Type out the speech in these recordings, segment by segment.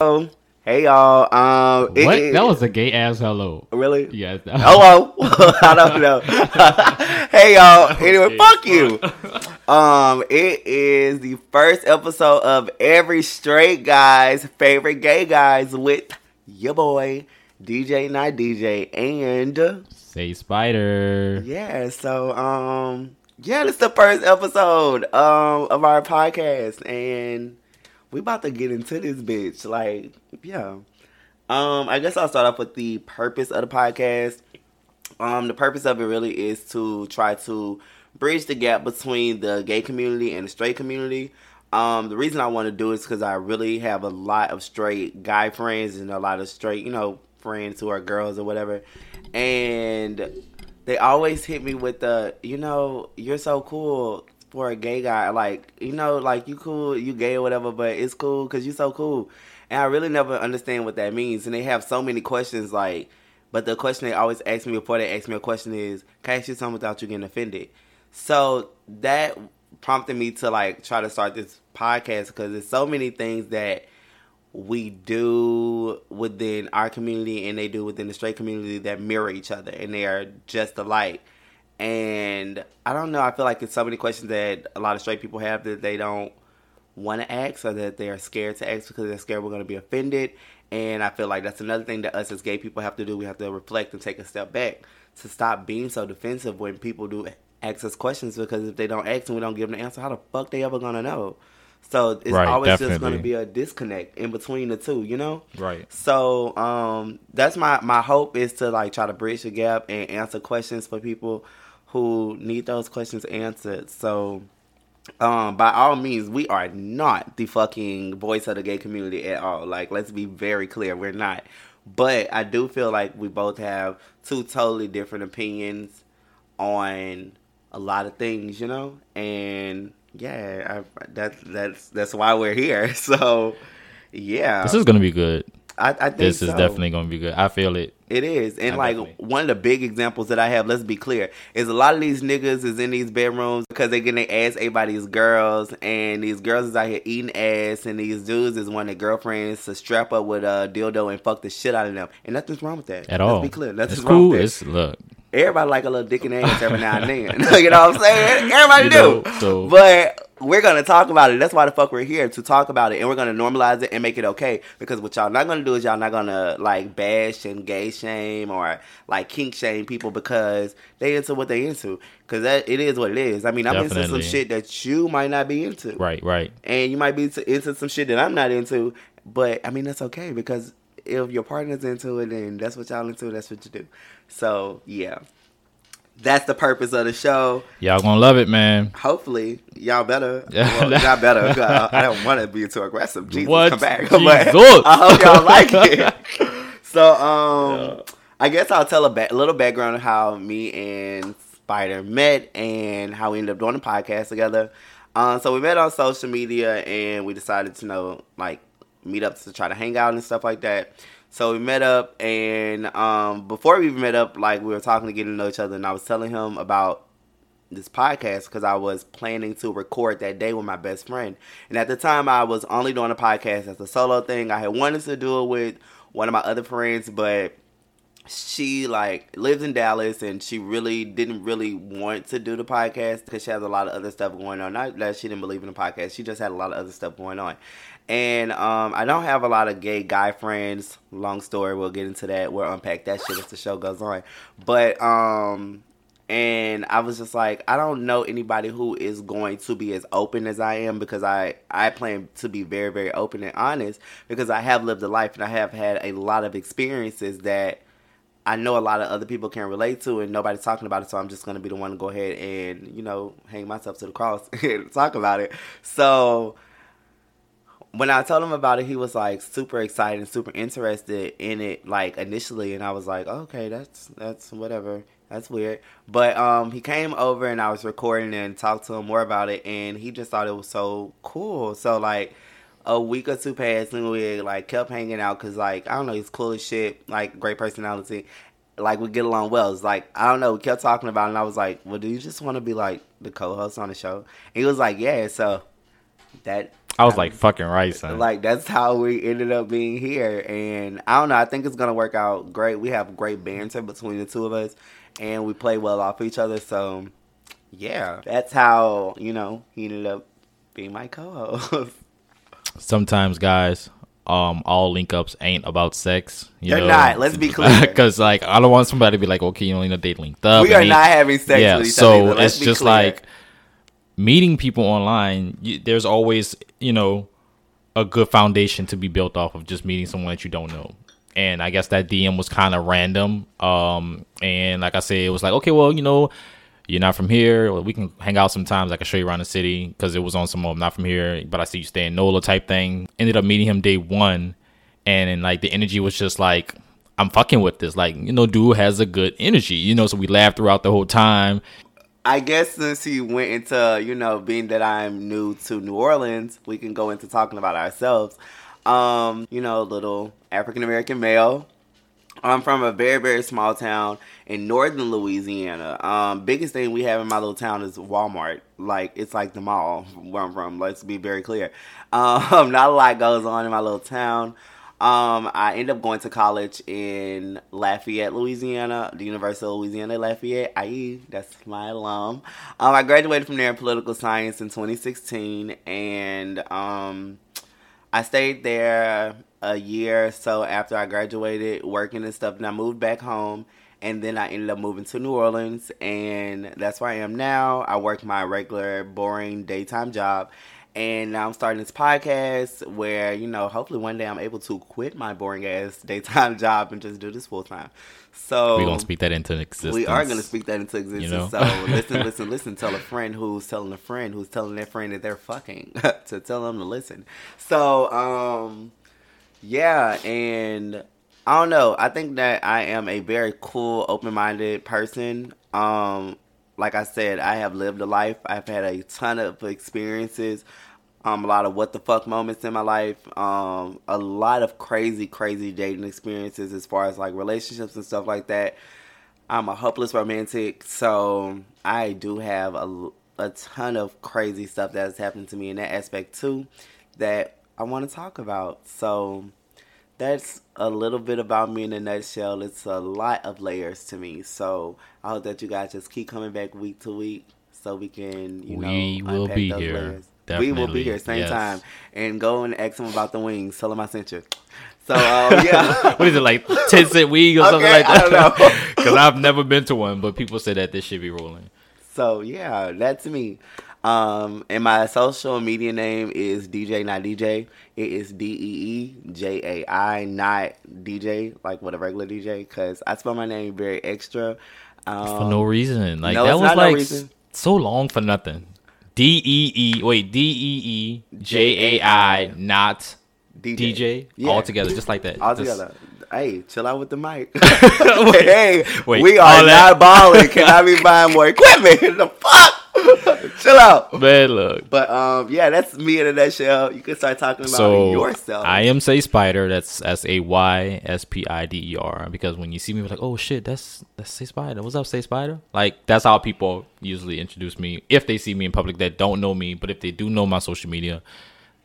Oh, hey y'all. Um, it- What? it- that was a gay ass hello. really. Yes. Hello. I don't know. hey y'all. Anyway, fuck you. Um, it is the first episode of every straight guy's favorite gay guys with your boy DeeJai Not DJ and Say spider. yeah. So um, yeah, this is the first episode um of our podcast and we about to get into this bitch. Like, yeah. Um, I guess I'll start off with the purpose of the podcast. Um, the purpose of it really is to try to bridge the gap between the gay community and the straight community. Um, the reason I want to do it is because I really have a lot of straight guy friends and a lot of straight, you know, friends who are girls or whatever. And they always hit me with the, you know, you're so cool for a gay guy. Like, you know, like you cool, you gay or whatever, but it's cool because you're so cool. And I really never understand what that means. And they have so many questions, like, but the question they always ask me before they ask me a question is, can I ask you something without you getting offended? So that prompted me to like try to start this podcast because there's so many things that we do within our community and they do within the straight community that mirror each other and they are just alike. And I don't know, I feel like it's so many questions that a lot of straight people have that they don't want to ask or that they are scared to ask because they're scared we're going to be offended. And I feel like that's another thing that us as gay people have to do. We have to reflect and take a step back to stop being so defensive when people do ask us questions because if they don't ask and we don't give them the answer, how the fuck they ever going to know? So it's Right, always just going to be a disconnect in between the two, you know? Right. So um, that's my my hope is to like try to bridge the gap and answer questions for people who need those questions answered. So um, by all means, we are not the fucking voice of the gay community at all. Like, let's be very clear, we're not. But I do feel like we both have two totally different opinions on a lot of things, you know. And yeah, I, that's that's that's why we're here. So yeah, This is gonna be good. I, I think This is so. definitely gonna be good. I feel it. It is. And I like definitely- one of the big examples that I have, let's be clear, is a lot of these niggas is in these bedrooms because they getting their ass ate by these girls and these girls is out here eating ass and these dudes is wanting their girlfriends to strap up with a dildo and fuck the shit out of them. And nothing's wrong with that. At let's all. be clear. Nothing's it's wrong cool. with that. It's look. Everybody like a little dick in the ass every now and then. you know what I'm saying? Everybody You do. know, so- But we're gonna talk about it. That's why the fuck we're here to talk about it, and we're gonna normalize it and make it okay. Because what y'all not gonna do is y'all not gonna like bash and gay shame or like kink shame people because they into what they into. Because that it is what it is. I mean, I'm into some shit that you might not be into, Right. Right. and you might be to- into some shit that I'm not into. But I mean, that's okay because if your partner's into it, then that's what y'all into. That's what you do. So yeah, that's the purpose of the show. Y'all gonna love it, man. Hopefully, y'all better. Yeah. Well, not better. I I don't want to be too aggressive. Jesus, What? come back. Jesus. But I hope y'all like it. So, um, I guess I'll tell a, ba- a little background of how me and Spider met and how we ended up doing the podcast together. Um, so we met on social media and we decided to know like meet up to try to hang out and stuff like that. So we met up and um, before we even met up, like we were talking to get to know each other, and I was telling him about this podcast because I was planning to record that day with my best friend. And at the time, I was only doing a podcast as a solo thing. I had wanted to do it with one of my other friends, but she like lives in Dallas and she really didn't really want to do the podcast because she has a lot of other stuff going on. Not that she didn't believe in the podcast, she just had a lot of other stuff going on. And um, I don't have a lot of gay guy friends. Long story, we'll get into that. We'll unpack that shit as the show goes on. But um, and I was just like, I don't know anybody who is going to be as open as I am because I I plan to be very very open and honest because I have lived a life and I have had a lot of experiences that I know a lot of other people can relate to and nobody's talking about it so I'm just to be the one to go ahead and you know hang myself to the cross and talk about it. So when I told him about it, he was like super excited and super interested in it, like initially, and I was like, okay, that's that's whatever, that's weird. But um, he came over and I was recording and talked to him more about it, and he just thought it was so cool. So like a week or two passed, and we like kept hanging out because like I don't know, he's cool as shit, like great personality. Like we get along well. It's like I don't know. We kept talking about, it and I was like, "Well, do you just want to be like the co-host on the show?" And he was like, "Yeah." So that I was like, fucking right, son. Like that's how we ended up being here, and I don't know. I think it's gonna work out great. We have great banter between the two of us, and we play well off each other. So, yeah, that's how you know he ended up being my co-host. Sometimes, guys, um, all link ups ain't about sex. You They're know? not. Let's be clear. Because like, I don't want somebody to be like, okay, you only know they linked up. We are not having sex yeah, with each so other. either. Let's it's just clear. like meeting people online. You, there's always, you know, a good foundation to be built off of just meeting someone that you don't know. And I guess that DM was kind of random. Um, and like I said, it was like, okay, well, you know, you're not from here. Well, we can hang out sometimes. I can show you around the city because it was on some. I'm not from here, but I see you stay in NOLA type thing. Ended up meeting him day one, and, and like the energy was just like, I'm fucking with this. Like, you know, dude has a good energy, you know. So we laughed throughout the whole time. I guess since he went into, you know, being that I'm new to New Orleans, we can go into talking about ourselves. Um, you know, little African American male. I'm from a very, very small town in northern Louisiana. Um, biggest thing we have in my little town is Walmart. Like it's like the mall where I'm from. Let's be very clear. Um, not a lot goes on in my little town. Um, I ended up going to college in Lafayette, Louisiana, the University of Louisiana, Lafayette. IE, that's my alum. Um, I graduated from there in political science in 2016, and um, I stayed there a year or so after I graduated, working and stuff, and I moved back home. And then I ended up moving to New Orleans, and that's where I am now. I work my regular, boring daytime job, and now I'm starting this podcast where, you know, hopefully one day I'm able to quit my boring ass daytime job and just do this full time. So we're gonna speak that into existence. we are going to speak that into existence. You know? So listen, listen, listen. Tell a friend who's telling a friend who's telling their friend that they're fucking to tell them to listen. So, um, yeah, and I don't know. I think that I am a very cool, open-minded person. Um, like I said, I have lived a life. I've had a ton of experiences. Um, a lot of what the fuck moments in my life. Um, a lot of crazy, crazy dating experiences as far as like relationships and stuff like that. I'm a hopeless romantic, so I do have a, a ton of crazy stuff that has happened to me in that aspect too that I want to talk about. So that's a little bit about me in a nutshell. It's a lot of layers to me. So I hope that you guys just keep coming back week to week so we can, you know, We will unpack be those here. layers. We will be here same Yes. time and go and ask them about the wings. Tell them I sent you. So um, yeah. what is it like ten cent weed or something like that? I don't know. Because I've never been to one, but people say that this should be rolling. So yeah, that's me. Um, and my social media name is DeeJai not DJ. It is D E E J A I, not DJ like what a regular DJ. Cause I spell my name very extra. Um, For no reason. Like no, that was not no like so long for nothing. D E E wait D E E J A I not DJ. DJ Yeah. all together just like that. all Just- together. Hey, chill out with the mic. hey, wait, we are not balling. Can I be buying more equipment? the fuck? chill out. Man, look. But um, yeah, that's me in a nutshell. You can start talking about So yourself. I am say spider. That's S A Y S P I D E R. Because when you see me, you're like, oh shit, that's that's say spider. What's up, say spider? Like that's how people usually introduce me if they see me in public that don't know me. But if they do know my social media,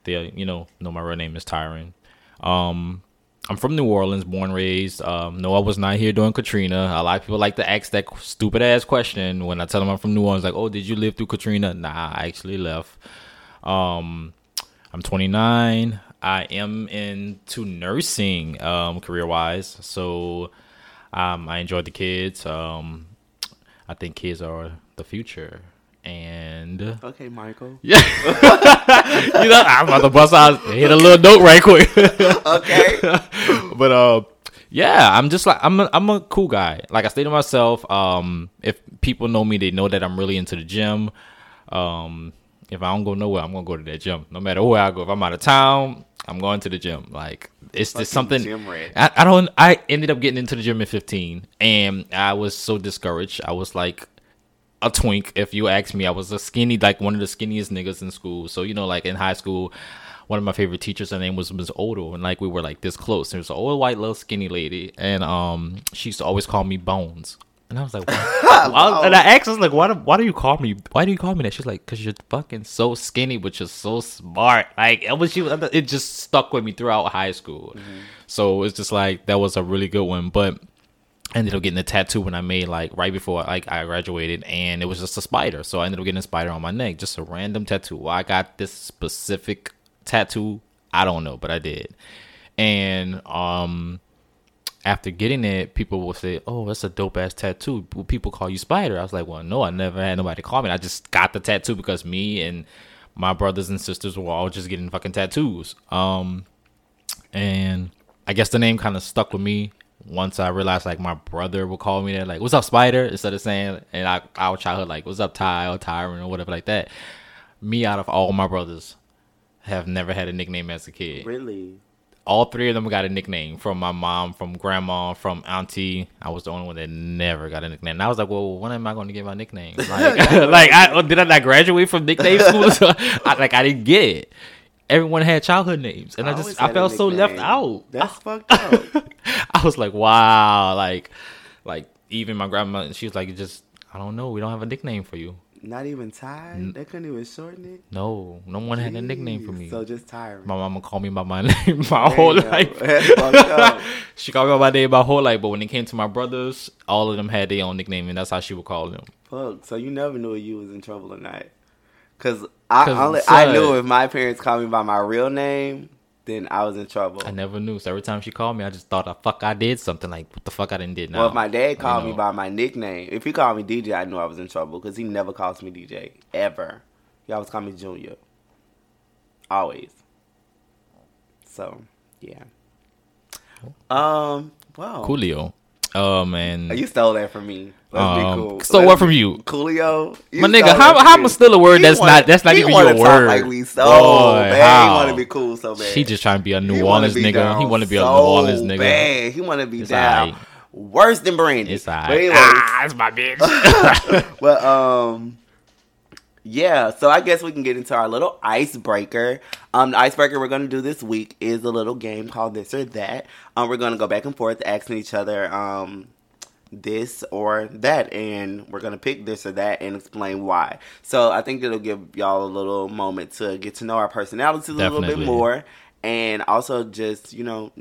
they you know know my real name is Tyran. Um, I'm from New Orleans, born raised. Um, no, I was not here during Katrina. A lot of people like to ask that stupid ass question when I tell them I'm from New Orleans. Like, oh, did you live through Katrina? Nah, I actually left. Um, I'm 29. I am into nursing, um, career wise. So, um, I enjoy the kids. Um, I think kids are the future. And okay, Michael. yeah, you know, I'm about to bust out, hit a little note right quick. Okay. but uh, yeah, I'm just like I'm a, I'm a cool guy. Like I stay to myself. Um, if people know me, they know that I'm really into the gym. Um, if I don't go nowhere, I'm gonna go to that gym. No matter where I go, if I'm out of town, I'm going to the gym. Like it's just Fucking something. I, I don't. I ended up getting into the gym at 15, and I was so discouraged. I was like a twink. If you ask me, I was a skinny, like one of the skinniest niggas in school. So you know, like in high school, one of my favorite teachers, her name was Ms. Odo, and like we were like this close. There was an old white little skinny lady, and um, she used to always call me Bones. And I was like, I was, and I asked I was like, why do, why do you call me? Why do you call me that? She's like, because you're fucking so skinny, but you're so smart. Like, it was, she, it just stuck with me throughout high school. Mm-hmm. So it's just like, that was a really good one. But Ended up getting a tattoo when I made like right before like I graduated, and it was just a spider. So I ended up getting a spider on my neck, just a random tattoo. Why I got this specific tattoo, I don't know, but I did. And um, after getting it, people will say, "Oh, that's a dope ass tattoo." Will people call you Spider? I was like, "Well, no, I never had nobody call me. I just got the tattoo because me and my brothers and sisters were all just getting fucking tattoos." Um, and I guess the name kind of stuck with me once I realized like my brother would call me that, like, what's up, Spider? Instead of saying, and I, our childhood, like, what's up, Ty or Tyran or whatever like that. Me out of all my brothers have never had a nickname as a kid. Really? All three of them got a nickname from my mom, from grandma, from auntie. I was the only one that never got a nickname. And I was like, well, when am I going to get my nickname? Like, like I, did I not graduate from nickname school? So I, like, I didn't get it everyone had childhood names, and I, I just I felt so left out. That's fucked up. I was like, wow, like, like even my grandma, she was like, just I don't know, we don't have a nickname for you. Not even Ty. N- they couldn't even shorten it. No, no one Jeez. had a nickname for me. So just tired. My mama called me by my name my Damn, whole life. she called me by my name my whole life, but when it came to my brothers, all of them had their own nickname, and that's how she would call them. Fuck. So you never knew you was in trouble or not. Cause I only, I knew if my parents called me by my real name, then I was in trouble. I never knew. So every time she called me, I just thought, "The fuck, I did something." Like, what the fuck, I didn't did now. Well, if my dad called me by my nickname, if he called me DJ, I knew I was in trouble because he never calls me DJ ever. He always called me Junior. Always. So, yeah. Um. Wow. Coolio. Oh man, you stole that from me. Let's um, be cool. Stole what from you? Coolio. You My nigga, how how am still a word he that's not that's not even your word? Like we so Boy, bad. How? He want to be cool so bad. He just trying to be a New he Orleans nigga. He want to be so a New Orleans nigga. Bad. He want to be it's down. Right. Worse than Brandy. It's alright. Anyways, ah, that's my bitch. well, um, yeah, so I guess we can get into our little icebreaker. Um, the icebreaker we're gonna do this week is a little game called this or that. Um, we're gonna go back and forth asking each other um this or that, and we're gonna pick this or that and explain why. So I think it'll give y'all a little moment to get to know our personalities a Definitely. little bit more, and also just you know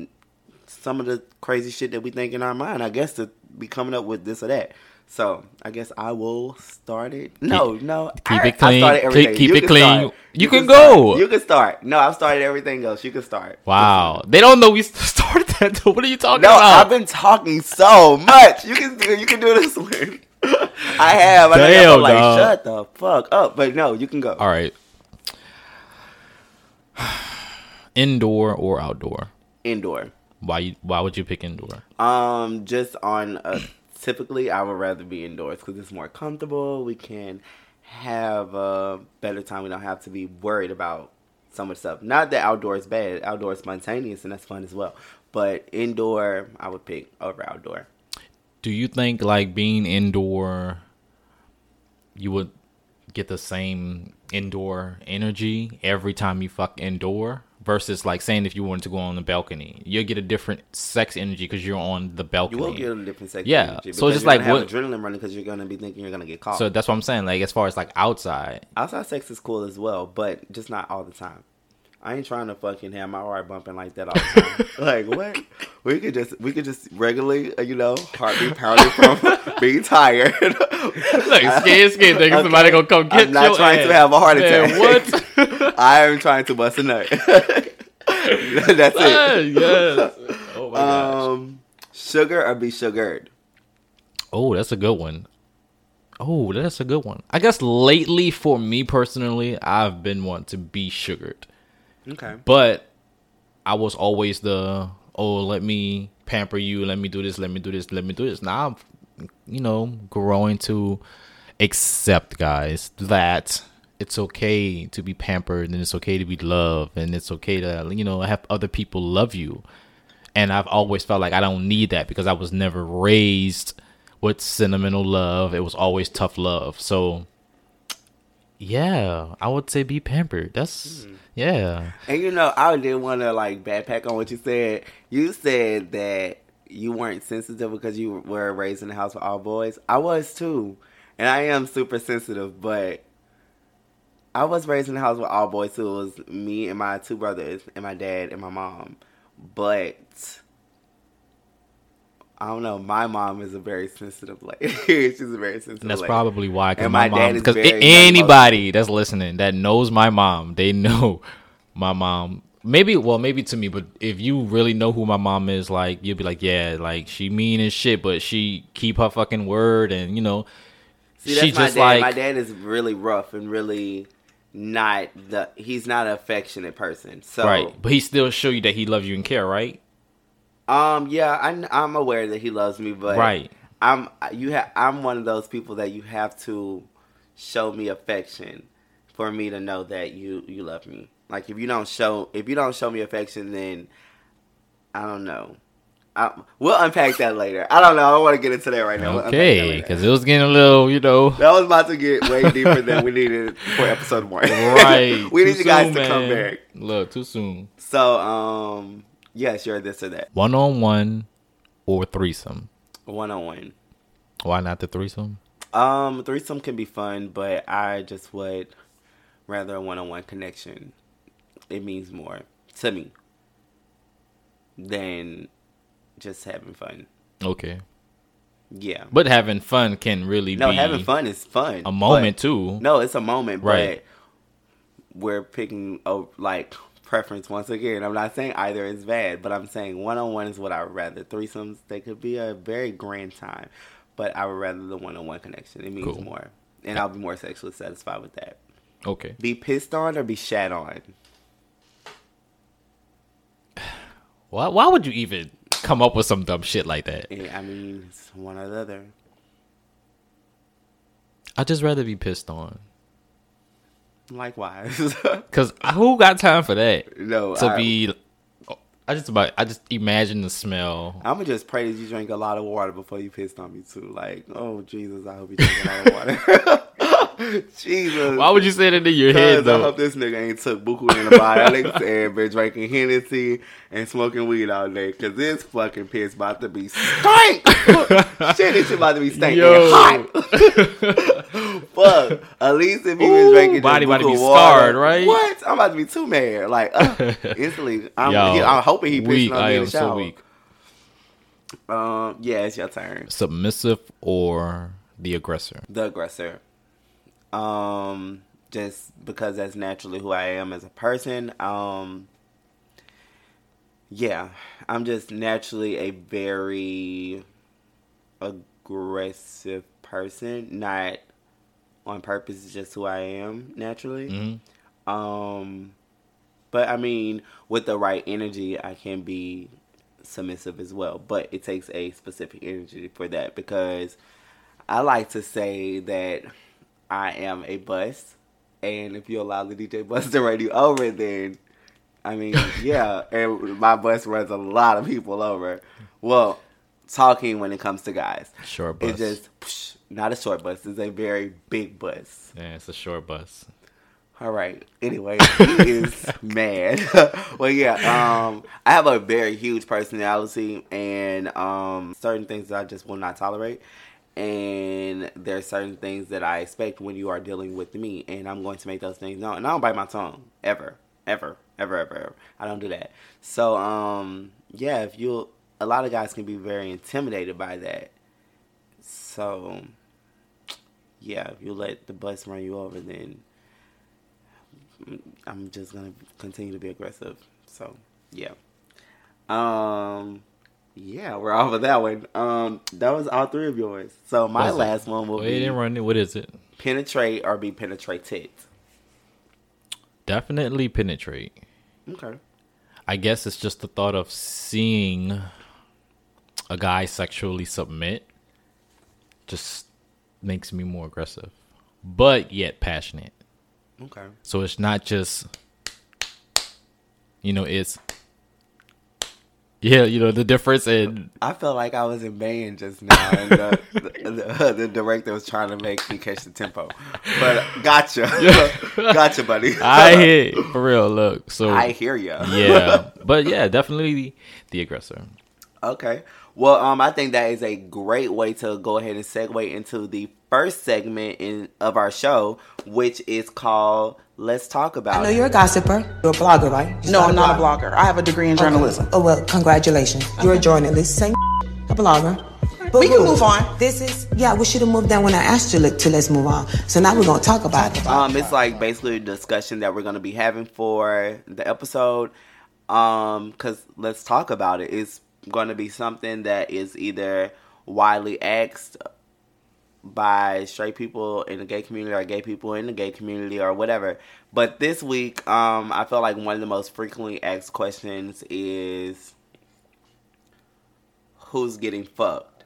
some of the crazy shit that we think in our mind. I guess to be coming up with this or that. So I guess I will start it. No, keep, no. Keep I, it clean. Keep, keep it clean. You, you, can, can go. You can start. No, I've started everything else. You can start. Wow. They don't know we started that. What are you talking no, about? No, I've been talking so much. You can do. You can do this one. I have. I Damn, I'm like, dog. shut the fuck up. But no, you can go. All right. Indoor or outdoor? Indoor. Why? You, Why would you pick indoor? Um, just on a typically I would rather be indoors because it's more comfortable. We can have a better time. We don't have to be worried about so much stuff. Not that outdoor is bad. Outdoor is spontaneous and that's fun as well. But indoor, I would pick over outdoor. Do you think like being indoor, you would get the same indoor energy every time you fuck indoor? Versus like saying if you wanted to go on the balcony, you'll get a different sex energy because you're on the balcony. You will get a different sex yeah. energy. Yeah, so it's just like what adrenaline running because you're gonna be thinking you're gonna get caught. So that's what I'm saying. Like as far as like outside, outside sex is cool as well, but just not all the time. I ain't trying to fucking have my heart bumping like that all the time. like what? We could just we could just regularly, uh, you know, heartbeat pounding from being tired. like scared, scared, thinking okay. somebody gonna come get you. I'm not trying ass. to have a heart attack. Man, what? I am trying to bust a nut. That's it. yes. Oh my gosh. Um, sugar or be sugared? Oh, that's a good one. Oh, that's a good one. I guess lately, for me personally, I've been wanting to be sugared. Okay. But I was always the oh, let me pamper you, let me do this, let me do this, let me do this. Now I'm you know, growing to accept guys that it's okay to be pampered and it's okay to be loved and it's okay to you know have other people love you. And I've always felt like I don't need that because I was never raised with sentimental love. It was always tough love. So yeah, I would say be pampered. That's mm. Yeah. And you know, I didn't want to like backpack on what you said. You said that you weren't sensitive because you were raised in a house with all boys. I was too, and I am super sensitive, but I was raised in a house with all boys too. It was me and my two brothers and my dad and my mom, but. I don't know. My mom is a very sensitive lady. She's a very sensitive. And that's lady. probably why. Because And my, my dad mom. is Because anybody that's listening that knows my mom, they know my mom. Maybe, well, maybe to me, but if you really know who my mom is, like you'll be like, yeah, like she mean and shit, but she keep her fucking word, and you know, See, that's she my just dad. like my dad is really rough and really not the. He's not an affectionate person. So, right, but he still show you that he loves you and care, right? Um, yeah, I'm I'm aware that he loves me, but Right. I'm you have I'm one of those people that you have to show me affection for me to know that you you love me. Like if you don't show if you don't show me affection, then I don't know. I, we'll unpack that later. I don't know. I don't want to get into that right now. We'll Okay, because it was getting a little, you know, That was about to get way deeper than we needed for episode one. right. we need you guys soon, to come back. Look, too soon. So, um, yes, you're this or that. One on one or threesome. One on one. Why not the threesome? Um, threesome can be fun, but I just would rather a one on one connection. It means more to me than just having fun. Okay, Yeah. but having fun can really No, having fun is fun. a moment too. No, it's a moment, Right. but we're picking a like preference once again. I'm not saying either is bad, but I'm saying one on one is what I would rather. Threesomes they could be a very grand time, but I would rather the one on one connection. It means Cool. more, and I'll be more sexually satisfied with that. Okay, Be pissed on or be shat on. why? Why would you even come up with some dumb shit like that? Eh, I mean, it's one or the other. I'd just rather be pissed on. Likewise, Cause who got time for that? no. To I, be, I just about, I just imagine the smell. I'm gonna just pray that you drink a lot of water before you pissed on me too. Like, oh Jesus, I hope you drink a lot of water. Jesus. Why would you say that in your head Cause I hope this nigga ain't took buku antibiotics and been drinking Hennessy and smoking weed all day. Cause this fucking piss about to be stank. shit, this shit about to be stinking Yo. hot. Fuck. At least if you Ooh, was drinking body just about to be buku water, scarred, right? What? I'm about to be too mad. Like uh, instantly. I'm, Yo, I'm hoping he pissing weak. on I me in am the so weak. Um, yeah, it's your turn. Submissive or the aggressor? the aggressor. Um, just because that's naturally who I am as a person. Um, yeah, I'm just naturally a very aggressive person. Not on purpose, it's just who I am naturally. hmm Um, but I mean, with the right energy, I can be submissive as well. But it takes a specific energy for that because I like to say that I am a bus, and if you allow the DJ bus to run you over, then I mean, yeah, and my bus runs a lot of people over. Well, talking when it comes to guys, Sure, bus. it's just psh, not a short bus; it's a very big bus. yeah, it's a short bus. All right. Anyway, he is mad. well, yeah. Um, I have a very huge personality, and um, certain things that I just will not tolerate. And there are certain things that I expect when you are dealing with me, and I'm going to make those things known. And I don't bite my tongue ever, ever, ever, ever, ever. I don't do that. So, um, yeah. If you, a lot of guys can be very intimidated by that. So, yeah. If you let the bus run you over, then I'm just gonna continue to be aggressive. So yeah. Um yeah, we're off of that one. Um that was all three of yours. So my What's it? last one will you be didn't run it. What is it? penetrate or be penetrated. Definitely penetrate. Okay. I guess it's just the thought of seeing a guy sexually submit just makes me more aggressive, but yet passionate. Okay. So it's not just, you know, it's yeah, you know the difference in I felt like I was in band just now, and the, the, the, the director was trying to make me catch the tempo. But gotcha, gotcha, buddy. I hit for real. Look, so I hear ya. yeah, but yeah, definitely the aggressor. Okay. Well, um, I think that is a great way to go ahead and segue into the first segment in of our show, which is called "Let's Talk About." I know It. you're a gossiper. You're a blogger, right? You No, started I'm not a blogger. I have a degree in journalism. Oh well, congratulations. You're a journalist. Same a blogger. But We can who? move on. This is yeah. We should have moved on when I asked you to, to let's move on. So now we're gonna talk about it. Um, it's like basically a discussion that we're gonna be having for the episode. Um, cause let's talk about it. It's gonna be something that is either widely asked by straight people in the gay community or gay people in the gay community or whatever. But this week, um, I felt like one of the most frequently asked questions is who's getting fucked.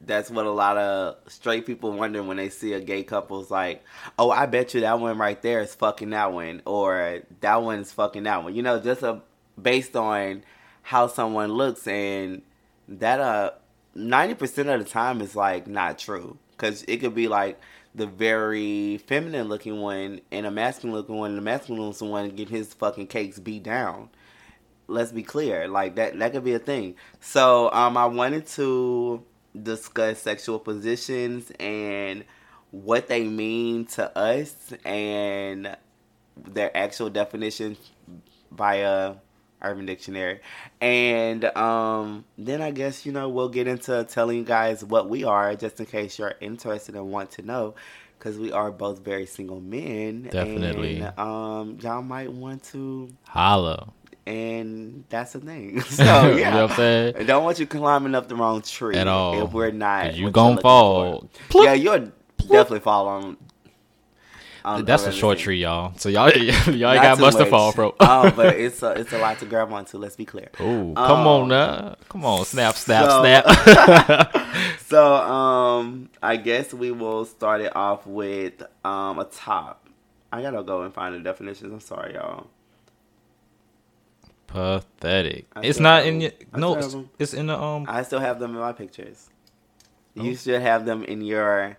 That's what a lot of straight people wonder when they see a gay couple. It's like, oh, I bet you that one right there is fucking that one, or that one's fucking that one. You know, just a, based on how someone looks, and that uh, ninety percent of the time is like not true. Because it could be like the very feminine looking one and a masculine looking one, and the masculine looking one get his fucking cakes beat down. Let's be clear like that that could be a thing. So um i wanted to discuss sexual positions and what they mean to us and their actual definition via urban dictionary and um then i guess you know we'll get into telling you guys what we are just in case you're interested and want to know because we are both very single men Definitely. and, um y'all might want to Holla. and that's the thing. So You know yeah, what I'm saying? I don't want you climbing up the wrong tree At all. If we're not. you what gon' you're fall. Yeah, you're definitely fall on. That's a short tree, y'all. So y'all, y'all ain't got too much to fall, bro. oh, but it's a it's a lot to grab onto. Let's be clear. Oh, come on Um, now. Come on, snap, snap, so- snap. So um, I guess we will start it off with um a top. I gotta go and find the definitions. I'm sorry, y'all. Pathetic. I It's not in your no. It's, it's in the um. I still have them in my pictures. You Oh. should have them in your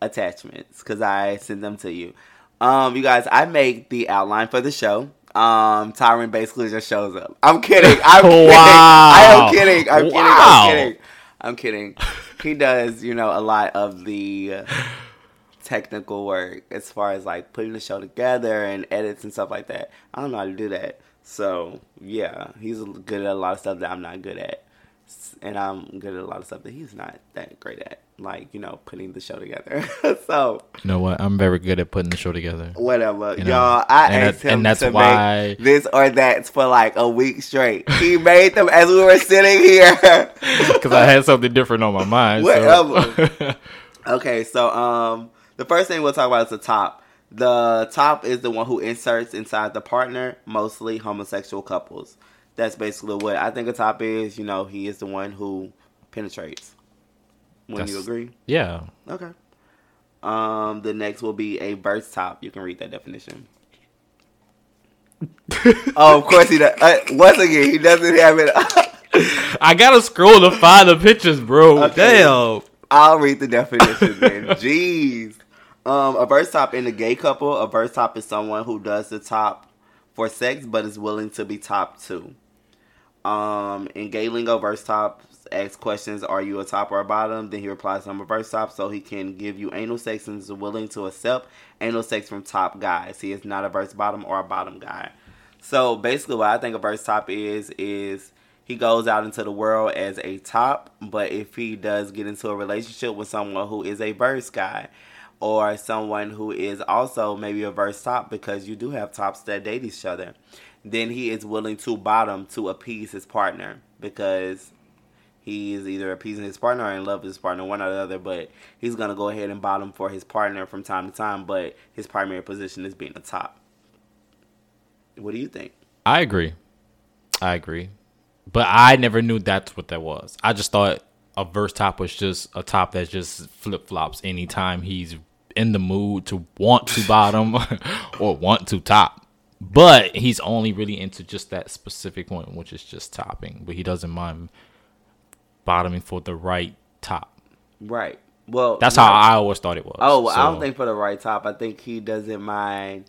attachments because I send them to you. Um, you guys, I make the outline for the show. Um, Tyran basically just shows up. I'm kidding. I'm kidding. I am kidding. I'm kidding. I'm kidding. I'm kidding. He does, you know, a lot of the technical work as far as like putting the show together and edits and stuff like that. I don't know how to do that. So yeah, he's good at a lot of stuff that I'm not good at, and I'm good at a lot of stuff that he's not that great at, like you know putting the show together. so You know what? I'm very good at putting the show together. whatever, You y'all. I and asked that- him and that's to why- make this or that for like a week straight. He made them as we were sitting here. Because I had something different on my mind. Whatever. So. Okay, so um, the first thing we'll talk about is the top. The top is the one who inserts inside the partner, mostly homosexual couples. That's basically what I think a top is. You know, he is the one who penetrates. When you That's- agree, yeah. okay. Um, the next will be a verse top. You can read that definition. oh, of course he does. Uh, once again, he doesn't have it. I gotta scroll to find the pictures, bro. Okay. Damn. I'll read the definition then. Jeez. Um, a verse top in a gay couple, a verse top is someone who does the top for sex but is willing to be top too. Um, in gay lingo, verse top asks questions, are you a top or a bottom? Then he replies, I'm a verse top, so he can give you anal sex and is willing to accept anal sex from top guys. He is not a verse bottom or a bottom guy. So basically what I think a verse top is, is he goes out into the world as a top, but if he does get into a relationship with someone who is a verse guy, or someone who is also maybe a verse top because you do have tops that date each other, then he is willing to bottom to appease his partner because he is either appeasing his partner or in love with his partner, one or the other. But he's gonna go ahead and bottom for his partner from time to time. But his primary position is being a top. What do you think? I agree. I agree. But I never knew that's what that was. I just thought a verse top was just a top that just flip flops anytime he's in the mood to want to bottom or want to top. But he's only really into just that specific one, which is just topping. But he doesn't mind bottoming for the right top. Right. Well, That's how I always thought it was. Oh, well, I don't think for the right top. I think he doesn't mind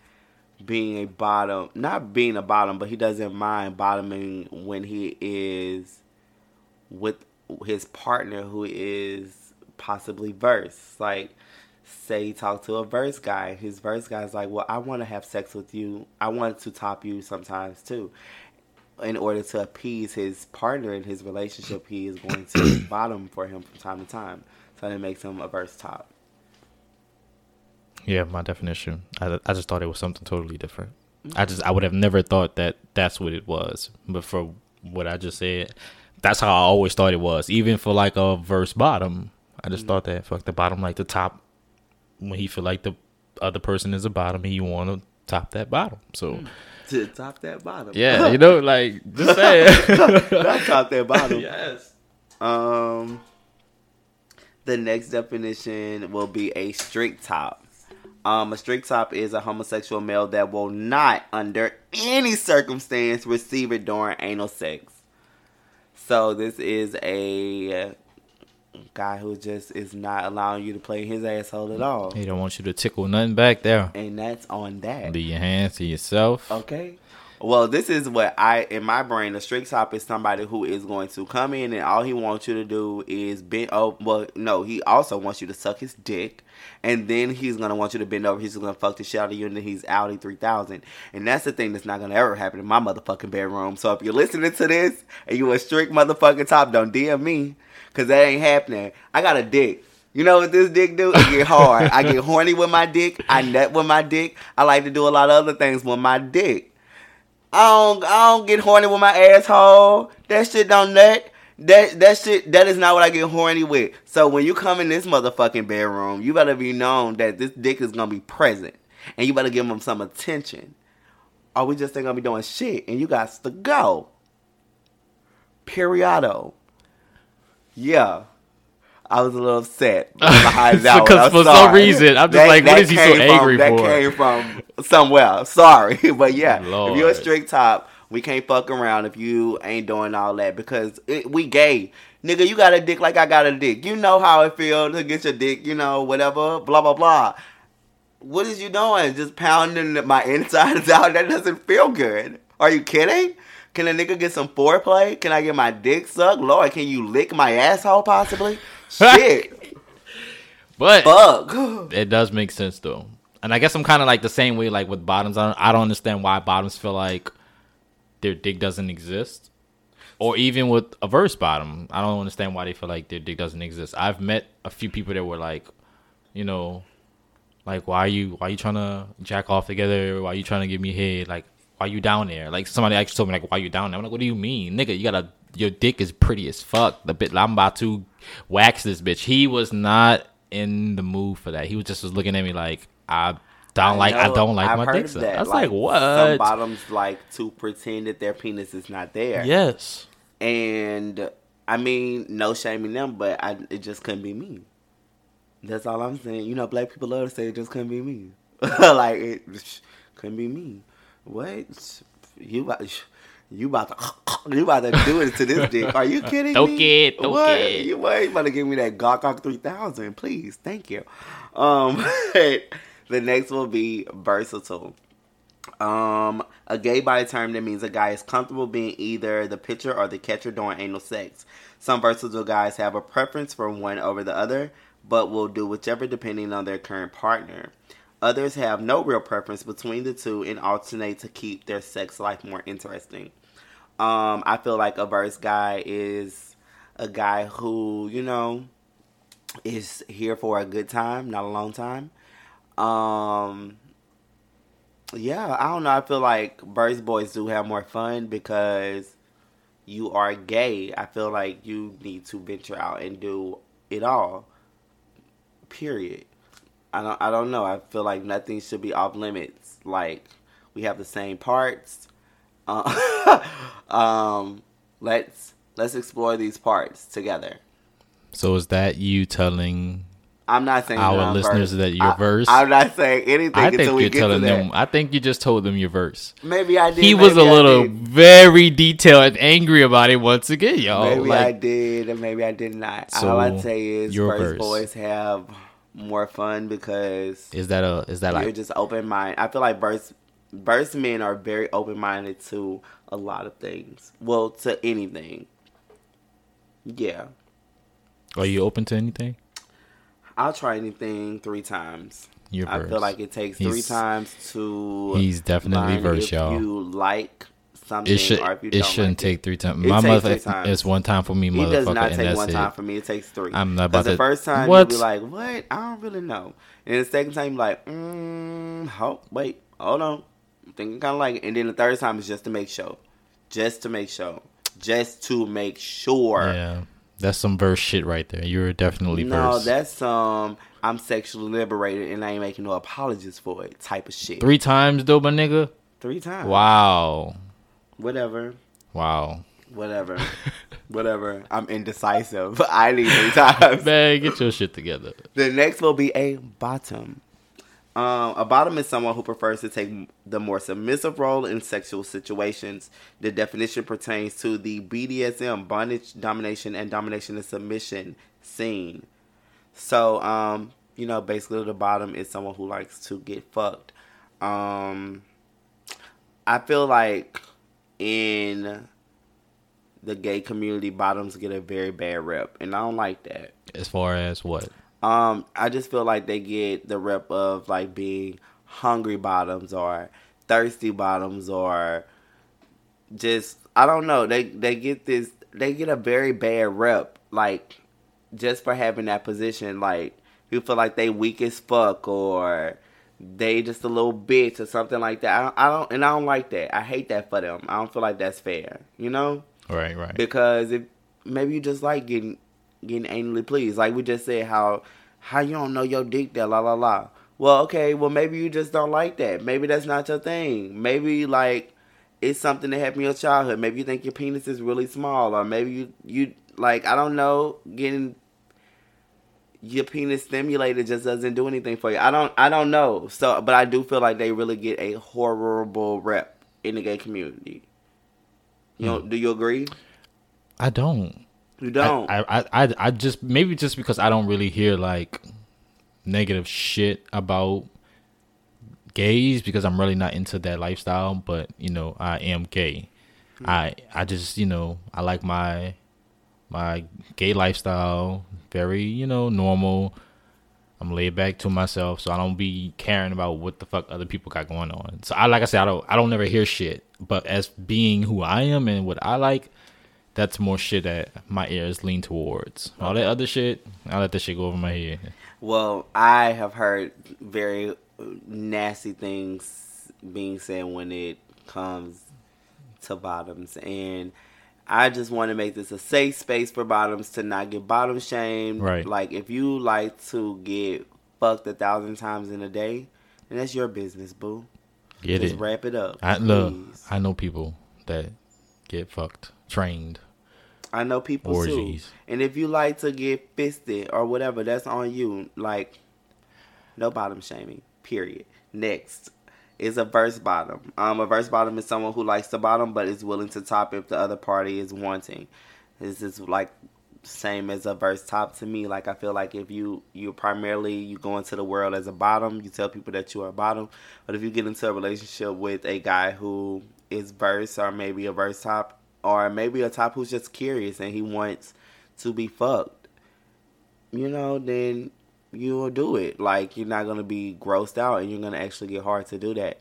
being a bottom, not being a bottom, but he doesn't mind bottoming when he is with his partner who is possibly verse. Like, say he talked to a verse guy. His verse guy's like, Well, I want to have sex with you. I want to top you sometimes too. In order to appease his partner in his relationship, he is going to bottom for him from time to time. So that makes him a verse top. Yeah, my definition. I, I just thought it was something totally different. Mm-hmm. I just I would have never thought that that's what it was. But for what I just said, that's how I always thought it was. Even for like a verse bottom, I just thought mm-hmm. that fuck the bottom like the top. When he feel like the other person is a bottom, he want to top that bottom. So To top that bottom. yeah, you know, like just saying. Not top that bottom. yes. Um, the next definition will be a strict top. Um, a strict top is a homosexual male that will not, under any circumstance, receive it during anal sex. So this is a guy who just is not allowing you to play his asshole at all, He don't want you to tickle nothing back there. and that's on that. Leave your hands to yourself. Okay. Well, this is what I in my brain. A strict top is somebody who is going to come in and all he wants you to do is bend. Oh, well, no, he also wants you to suck his dick, and then he's gonna want you to bend over. He's gonna fuck the shit out of you, and then he's Audi three thousand. And that's the thing that's not gonna ever happen in my motherfucking bedroom. So if you're listening to this and you a strict motherfucking top, don't DM me, cause that ain't happening. I got a dick. You know what this dick do? It get hard. I get horny with my dick. I nut with my dick. I like to do a lot of other things with my dick. I don't I don't get horny with my asshole. That shit don't nut. That that shit that is not what I get horny with. So when you come in this motherfucking bedroom, you better be known that this dick is gonna be present, and you better give him some attention. Or we just ain't gonna be doing shit, and you got to go. Periodo. Yeah. I was a little upset behind that Because for some reason, I'm just like, what is he so came from- angry that came from somewhere. Sorry, but yeah, if you're a Lord. strict top, we can't fuck around if you ain't doing all that because it, we gay. Nigga, you got a dick like I got a dick. You know how it feels to get your dick, you know, whatever, blah, blah, blah. What is you doing? Just pounding my insides out? That doesn't feel good. Are you kidding? Can a nigga get some foreplay? Can I get my dick sucked? Lord, can you lick my asshole possibly? Shit. But Fuck. it does make sense though. And I guess I'm kind of like the same way like with bottoms. I don't, I don't understand why bottoms feel like their dick doesn't exist. Or even with a verse bottom, I don't understand why they feel like their dick doesn't exist. I've met a few people that were like, you know, like why are you why are you trying to jack off together? Why are you trying to give me head? Like why you down there? Like somebody actually told me like why you down there? I'm like, what do you mean, nigga? You gotta your dick is pretty as fuck. The bit I'm about to wax this bitch. He was not in the mood for that. He was just was looking at me like I don't like I don't like I've my dick. that. I was like, Some what? Some bottoms like to pretend that their penis is not there. yes. And I mean, no shaming them, but I, it just couldn't be me. That's all I'm saying. You know, black people love to say it just couldn't be me. like it couldn't be me. What? You about you about to you about to do it to this dick? Are you kidding Don't me? get, don't what? get. You what? You about to give me that Gawk Gawk three thousand, please? Thank you. Um, the next will be versatile. Um, a gay bi term that means a guy is comfortable being either the pitcher or the catcher during anal sex. Some versatile guys have a preference for one over the other, but will do whichever depending on their current partner. Others have no real preference between the two and alternate to keep their sex life more interesting. Um, I feel like a verse guy is a guy who, you know, is here for a good time, not a long time. Um, yeah, I don't know. I feel like Verse Boys do have more fun because you are gay. I feel like you need to venture out and do it all. Period. I don't. I don't know. I feel like nothing should be off limits. Like we have the same parts. Uh, um, let's let's explore these parts together. So is that you telling? I'm not saying Our listeners versed. that you're I- versed? I'm not saying anything I think you're telling that. them. I think you just told them your verse. Maybe I did. He was a little did. very detailed and angry about it once again, y'all. Maybe I did, and maybe I did not. So, All I'd say is your First verse. Boys have more fun because is that a is that like you're just open minded. I feel like verse verse men are very open minded to a lot of things. Well, to anything. Yeah, Are you open to anything? I'll try anything three times. You're I feel like it takes three times to. He's definitely if y'all. You like something, It should or if you it shouldn't like take it. three times. It My mother it's one time for me, It motherfucker, does not take one it. time for me. It takes three. I'm not about the to- first time What? you'll be like, "What? I don't really know." And the second time, you're like, mm, "Hold, wait, hold on." I'm thinking kind of like it. And then the third time is just to make sure, just to make sure, just to make sure. Yeah, that's some verse shit right there. You're definitely No, versed. that's um, I'm sexually liberated and I ain't making no apologies for it type of shit. three times though, my nigga. Three times. Wow, Whatever. wow. Whatever. Whatever. I'm indecisive. I need three times. Man, get your shit together. The next will be a bottom. Um, a bottom is someone who prefers to take the more submissive role in sexual situations. The definition pertains to the BDSM, bondage, domination, and domination and submission scene. So, um, you know, basically the bottom is someone who likes to get fucked. Um, I feel like in the gay community, bottoms get a very bad rep, and I don't like that. As far as what? Um, I just feel like they get the rep of like being hungry bottoms or thirsty bottoms or just I don't know. They they get this they get a very bad rep like just for having that position. Like you feel like they weak as fuck or they just a little bitch or something like that. I don't, I don't and I don't like that. I hate that for them. I don't feel like that's fair. You know Right, right. because if maybe you just like getting getting anally pleased, like we just said, how how you don't know your dick there, la la la. Well, okay, well maybe you just don't like that. Maybe that's not your thing. Maybe like it's something that happened in your childhood. Maybe you think your penis is really small, or maybe you you like I don't know getting your penis stimulated just doesn't do anything for you. I don't I don't know. So, but I do feel like they really get a horrible rep in the gay community. You know, hmm. do you agree? I don't. You don't. I, I, I, I just maybe just because I don't really hear like negative shit about gays because I'm really not into that lifestyle. But you know, I am gay. Hmm. I I just you know I like my my gay lifestyle. Very you know normal. I'm laid back to myself, so I don't be caring about what the fuck other people got going on. So I like I said, I don't I don't never hear shit. But as being who I am and what I like, that's more shit that my ears lean towards. All that other shit, I let that shit go over my head. well, I have heard very nasty things being said when it comes to bottoms, and I just want to make this a safe space for bottoms to not get bottom shamed. Right. Like if you like to get fucked a thousand times in a day, then that's your business, boo. Get Just it? wrap it up. I look. please. I know people that get fucked, trained. I know people Orgies. too. And if you like to get fisted or whatever, that's on you. Like, no bottom shaming. Period. Next is a verse bottom. Um, a verse bottom is someone who likes the bottom but is willing to top if the other party is wanting. This is like same as a verse top to me. Like I feel like if you you primarily you go into the world as a bottom, you tell people that you are a bottom. But if you get into a relationship with a guy who is verse or maybe a verse top or maybe a top who's just curious and he wants to be fucked, you know, then you will do it. Like you're not gonna be grossed out and you're gonna actually get hard to do that.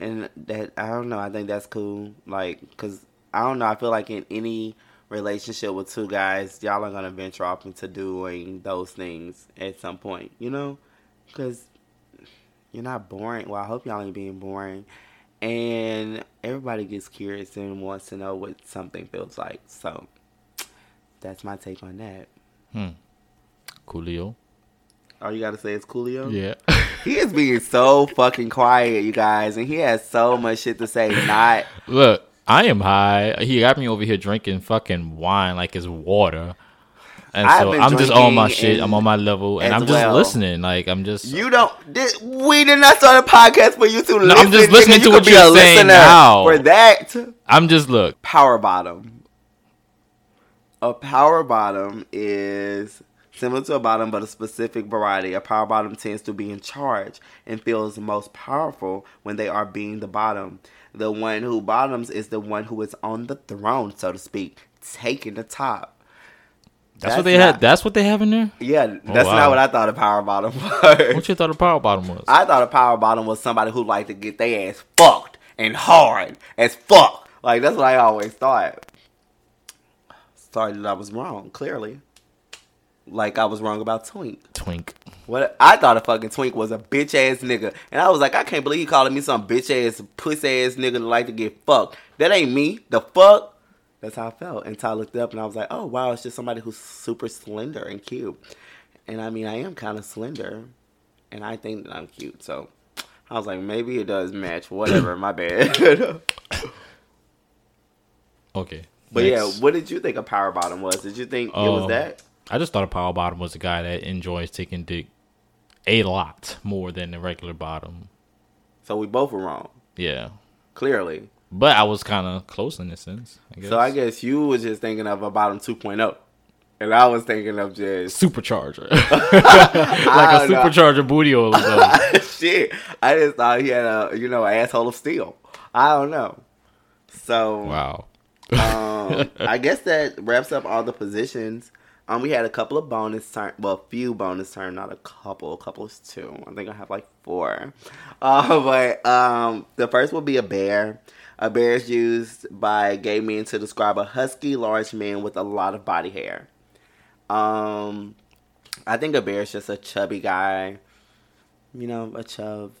And that I don't know. I think that's cool. Like, cause I don't know. I feel like in any relationship with two guys, y'all are gonna venture off into doing those things at some point. You know, cause you're not boring. Well, I hope y'all ain't being boring. And everybody gets curious and wants to know what something feels like. So that's my take on that. Hmm. Coolio. All you gotta say is Coolio. Yeah. He is being so fucking quiet, you guys, and he has so much shit to say. Not Look, I am high. He got me over here drinking fucking wine like it's water. And I've so I'm just on my shit. I'm on my level, and I'm just well. listening. Like I'm just. you. Don't did, we did not start a podcast for you to listen. I'm just nigga. listening to You what you're saying now. For that, I'm just look. power bottom. A power bottom is similar to a bottom, but a specific variety. A power bottom tends to be in charge and feels most powerful when they are being the bottom. The one who bottoms is the one who is on the throne, so to speak, taking the top. That's, what they not- had. That's what they have in there. Yeah, oh, that's wow. not what I thought a power bottom was. What you thought a power bottom was? I thought a power bottom was somebody who liked to get their ass fucked and hard as fuck. Like that's what I always thought. Sorry that I was wrong. Clearly, like I was wrong about Twink. Twink. What I thought a fucking twink was a bitch ass nigga, and I was like, I can't believe you calling me some bitch ass pussy ass nigga that like to get fucked. That ain't me. The fuck. That's how I felt until I looked up and I was like, oh wow, it's just somebody who's super slender and cute. And I mean, I am kind of slender, and I think that I'm cute. So I was like, maybe it does match. Whatever, my bad. Okay. but next. yeah, what did you think a power bottom was? Did you think it was Um, that? I just thought a power bottom was a guy that enjoys taking dick a lot more than the regular bottom. So we both were wrong, Yeah. clearly. But I was kind of close in a sense. I guess. So I guess you was just thinking of a bottom 2.0. And I was thinking of just supercharger, like a don't know. supercharger booty oil. or something. shit. I just thought he had a you know asshole of steel. I don't know. So wow. um, I guess that wraps up all the positions. Um, we had a couple of bonus turn, well, a few bonus turn, not a couple. A couple is two. I think I have like four. Uh, but um, the first will be a bear. A bear is used by gay men to describe a husky, large man with a lot of body hair. Um, I think a bear is just a chubby guy. You know, a chub,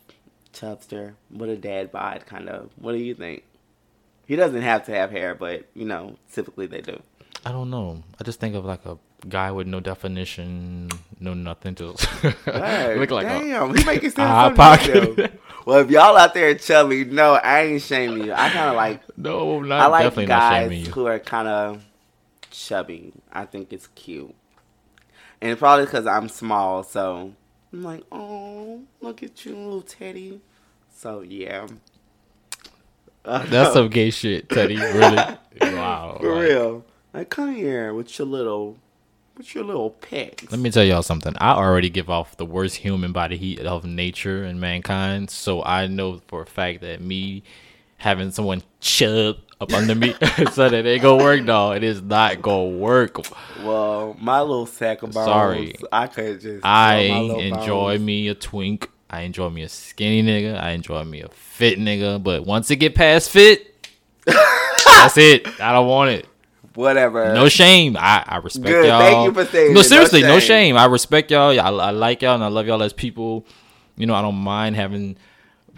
chubster with a dad bod, kind of. What do you think? He doesn't have to have hair, but you know, typically they do. I don't know. I just think of like a guy with no definition, no nothing. to look like a damn, he make it eye sound pocket. Well, if y'all out there chubby, no, I ain't shaming you. I kind of like no, not I like definitely not shaming guys who are kind of chubby. I think it's cute, and probably because I'm small, so I'm like, oh, look at you, little Teddy. So yeah, That's some gay shit, Teddy. Really? wow. for like- real. Like, come here with your little, your little pets. Let me tell y'all something. I already give off the worst human body heat of nature and mankind, so I know for a fact that me having someone chub up under me so that it gonna work, dog. It is not gonna work. Well, my little sack of bones. Sorry. I could just. I throw my little enjoy bones. me a twink. I enjoy me a skinny nigga. I enjoy me a fit nigga. But once it get past fit, that's it. I don't want it. Whatever. No shame. I, I respect Good. y'all. Thank you for saying No, it. No seriously, no shame. shame. I respect y'all. I, I like y'all and I love y'all as people. You know, I don't mind having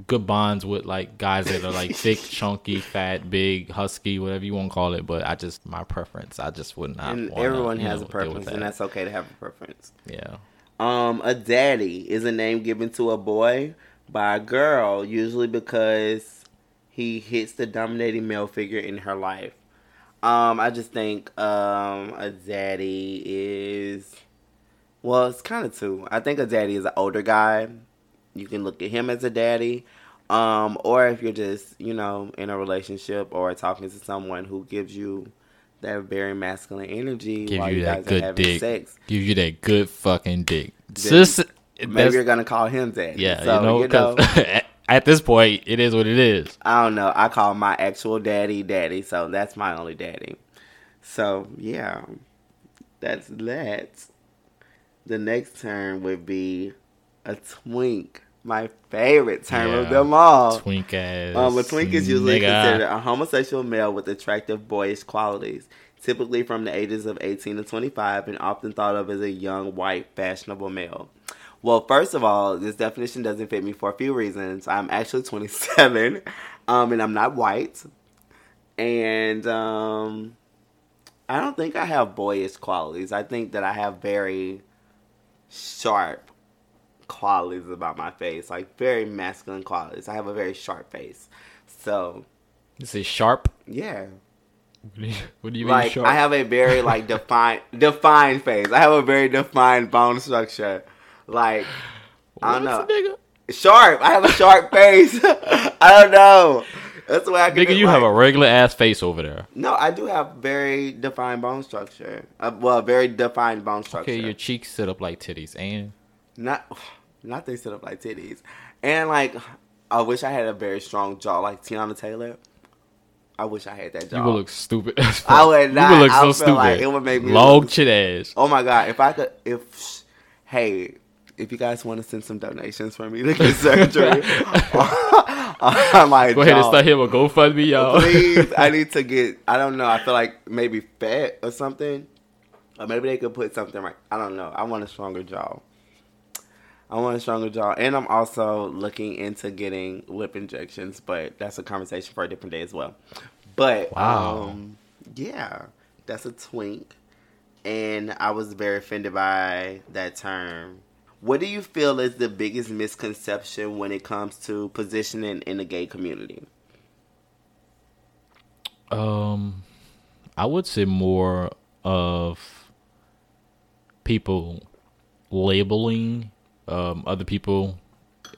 good bonds with like guys that are like thick, chunky, fat, big, husky, whatever you want to call it. But I just my preference. I just would not. and wanna, everyone has know, a preference, that. and that's okay to have a preference. yeah. Um, a daddy is a name given to a boy by a girl, usually because he hits the dominating male figure in her life. Um, I just think um a daddy is well, it's kind of two. I think a daddy is an older guy. You can look at him as a daddy. Um, or if you're just, you know, in a relationship or talking to someone who gives you that very masculine energy Give while you you that guys are good having dick. sex. Give you that good fucking dick. Sis, Maybe you're gonna call him daddy. yeah, so, you know, you know at, this point, it is what it is. I don't know. I call my actual daddy daddy, so that's my only daddy. So yeah, that's that. The next term would be a twink. My favorite term of them all. Twink ass. Um, a twink is usually nigga. considered a homosexual male with attractive boyish qualities, typically from the ages of 18 to 25, and often thought of as a young, white, fashionable male. Well, first of all, this definition doesn't fit me for a few reasons. I'm actually 27, um, and I'm not white, and um, I don't think I have boyish qualities. I think that I have very sharp qualities about my face, like very masculine qualities. I have a very sharp face. So, This is sharp. yeah. What do you mean Like sharp? I have a very like defined defined face. I have a very defined bone structure. Like I don't know. Nigga? Sharp. I have a sharp face. I don't know. That's the way I can Nigga, you have a regular ass face over there. No, I do have very defined bone structure. Uh, well, very defined bone structure. Okay, your cheeks sit up like titties, and Not, not they sit up like titties, and like I wish I had a very strong jaw like Teyana Taylor. I wish I had that job. You would look stupid. I would not. You would look I so would feel like stupid. it would make me long look- chit ass. Oh my god! If I could, if hey, if you guys want to send some donations for me to get surgery, on my Go ahead and start him a GoFundMe, y'all. Please, I need to get. I don't know. I feel like maybe fat or something, or maybe they could put something right. I don't know. I want a stronger jaw. I want a stronger jaw, and I'm also looking into getting lip injections, but that's a conversation for a different day as well. But Wow. um, yeah, that's a twink, and I was very offended by that term. What do you feel is the biggest misconception when it comes to positioning in the gay community? Um, I would say more of people labeling um, other people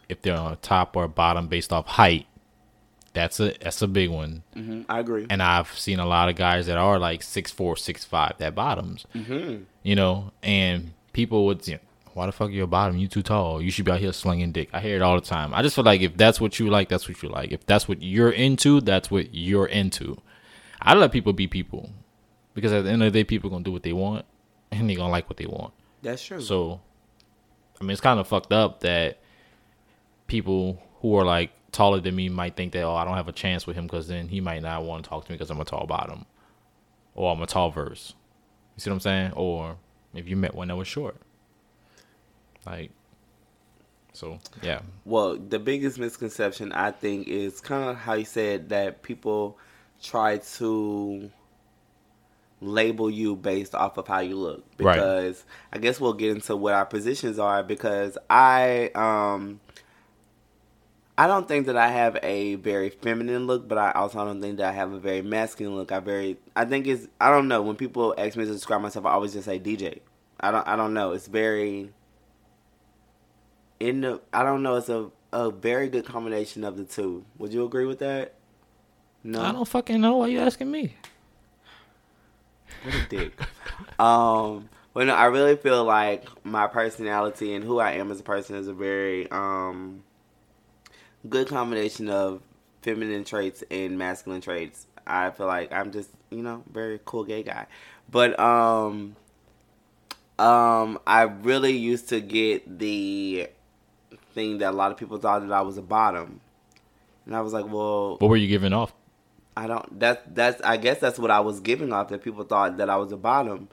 if they're on a top or a bottom based off height. That's a that's a big one, Mm, I agree. and I've seen a lot of guys that are like six four, six five, that bottoms. Mm-hmm. You know, and people would, you know, why the fuck you a bottom? You too tall. You should be out here slinging dick. I hear it all the time. I just feel like if that's what you like, that's what you like. If that's what you're into, that's what you're into. I let people be people because at the end of the day, people gonna do what they want and they gonna like what they want. That's true. So, I mean, it's kind of fucked up that people who are like taller than me might think that oh, I don't have a chance with him because then he might not want to talk to me because I'm a tall bottom or I'm a tall verse. You see what I'm saying? Or if you met one that was short, like, so yeah, well, the biggest misconception I think is kind of how you said that people try to label you based off of how you look Right. because I guess we'll get into what our positions are because I um I don't think that I have a very feminine look, but I also don't think that I have a very masculine look. I very I think it's I don't know when people ask me to describe myself, I always just say DeeJai. I don't I don't know. It's very in the I don't know. It's a a very good combination of the two. Would you agree with that? No, I don't fucking know why you asking me. What a dick. um, but no, I really feel like my personality and who I am as a person is a very um good combination of feminine traits and masculine traits. I feel like I'm just, you know, very cool gay guy. But um um I really used to get the thing that a lot of people thought that I was a bottom. And I was like, well, What were you giving off? I don't. That's that's. I guess that's what I was giving off. That people thought that I was a bottom,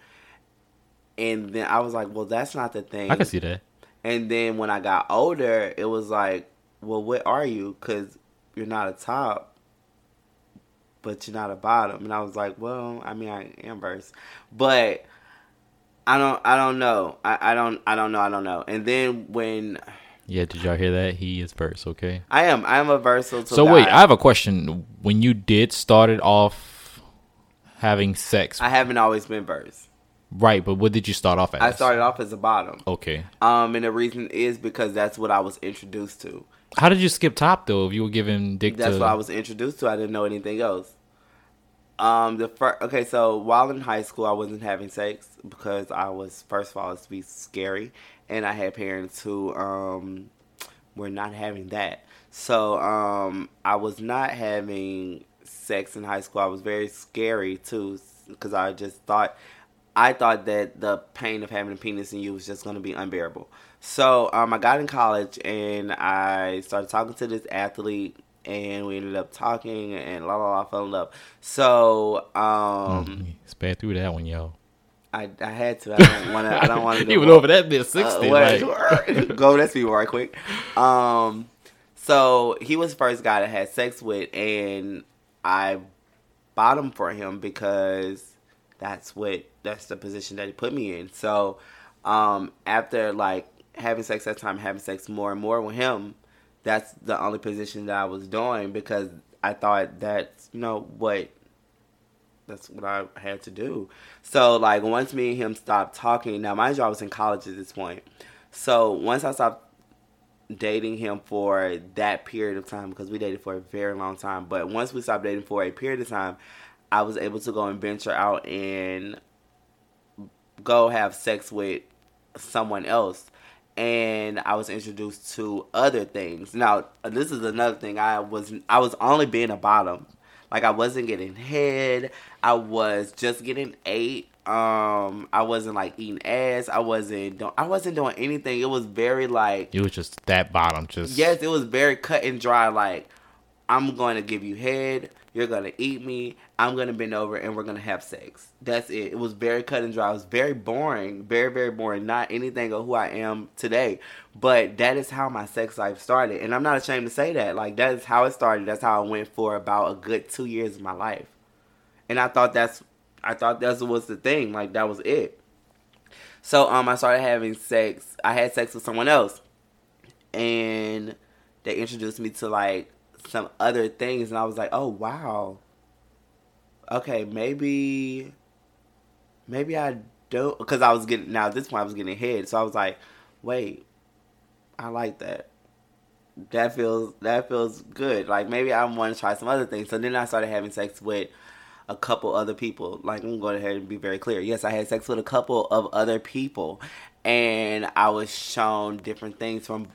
and then I was like, well, that's not the thing. I can see that. And then when I got older, it was like, well, what are you? Because you're not a top, but you're not a bottom. And I was like, well, I mean, I am verse, but I don't. I don't know. I, I don't. I don't know. I don't know. And then when Yeah, did y'all hear that? He is verse, okay? I am, I am a versatile. So wait. I have a question. When you did started off having sex, I haven't always been verse. right? But what did you start off as? I started off as a bottom. Okay. Um, and the reason is because that's what I was introduced to. How did you skip top though? If you were giving dick That's to what I was introduced to. I didn't know anything else. Um, the first okay, so while in high school, I wasn't having sex because I was first of all it's be scary, and I had parents who um were not having that. So um, I was not having sex in high school. I was very scary too because I just thought I thought that the pain of having a penis in you was just going to be unbearable. So um, I got in college and I started talking to this athlete, and we ended up talking and la la la fell in love. So um, Mm, sped through that one, yo. I I had to. I don't want to. I don't want to. He went over that bit sixty. Uh, like, go let's be right quick. Um, so he was the first guy that had sex with, and I bottomed for him because that's what that's the position that he put me in. So, um, after like having sex that time, having sex more and more with him, that's the only position that I was doing because I thought that's you know what that's what I had to do. So like once me and him stopped talking, now mind you, I was in college at this point. So once I stopped dating him for that period of time, because we dated for a very long time, but once we stopped dating for a period of time, I was able to go and venture out and go have sex with someone else. And I was introduced to other things. Now, this is another thing. I was I was only being a bottom. Like I wasn't getting head. I was just getting ate. Um, I wasn't like eating ass. I wasn't doing. I wasn't doing anything. It was very like It was just that bottom, just yes, it was very cut and dry. Like I'm going to give you head. You're to eat me. I'm to bend over and we're to have sex. That's it. It was very cut and dry. It was very boring. Very, very boring. Not anything of who I am today. But that is how my sex life started. And I'm not ashamed to say that. Like, that is how it started. That's how I went for about a good two years of my life. And I thought that's, I thought that was the thing. Like, that was it. So, um, I started having sex. I had sex with someone else. And they introduced me to, like, some other things, and I was like, oh wow. Okay, maybe, maybe I don't, because I was getting now at this point I was getting head, so I was like, wait, I like that. That feels that feels good. Like maybe I want to try some other things. So then I started having sex with a couple other people. Like I'm going ahead and be very clear. Yes, I had sex with a couple of other people, and I was shown different things from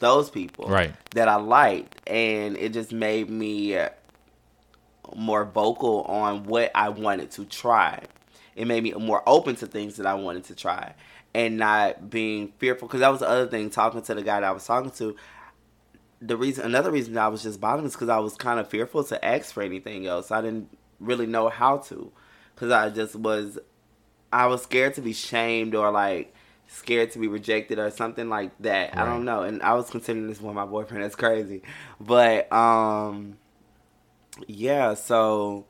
those people Right. that I liked, and it just made me more vocal on what I wanted to try. It made me more open to things that I wanted to try, and not being fearful. Because that was the other thing. Talking to the guy that I was talking to, the reason, another reason I was just bothering is because I was kind of fearful to ask for anything else. I didn't really know how to, because I just was, I was scared to be shamed or like scared to be rejected or something like that. I don't know. And I was considering this with my boyfriend. That's crazy. But um yeah, so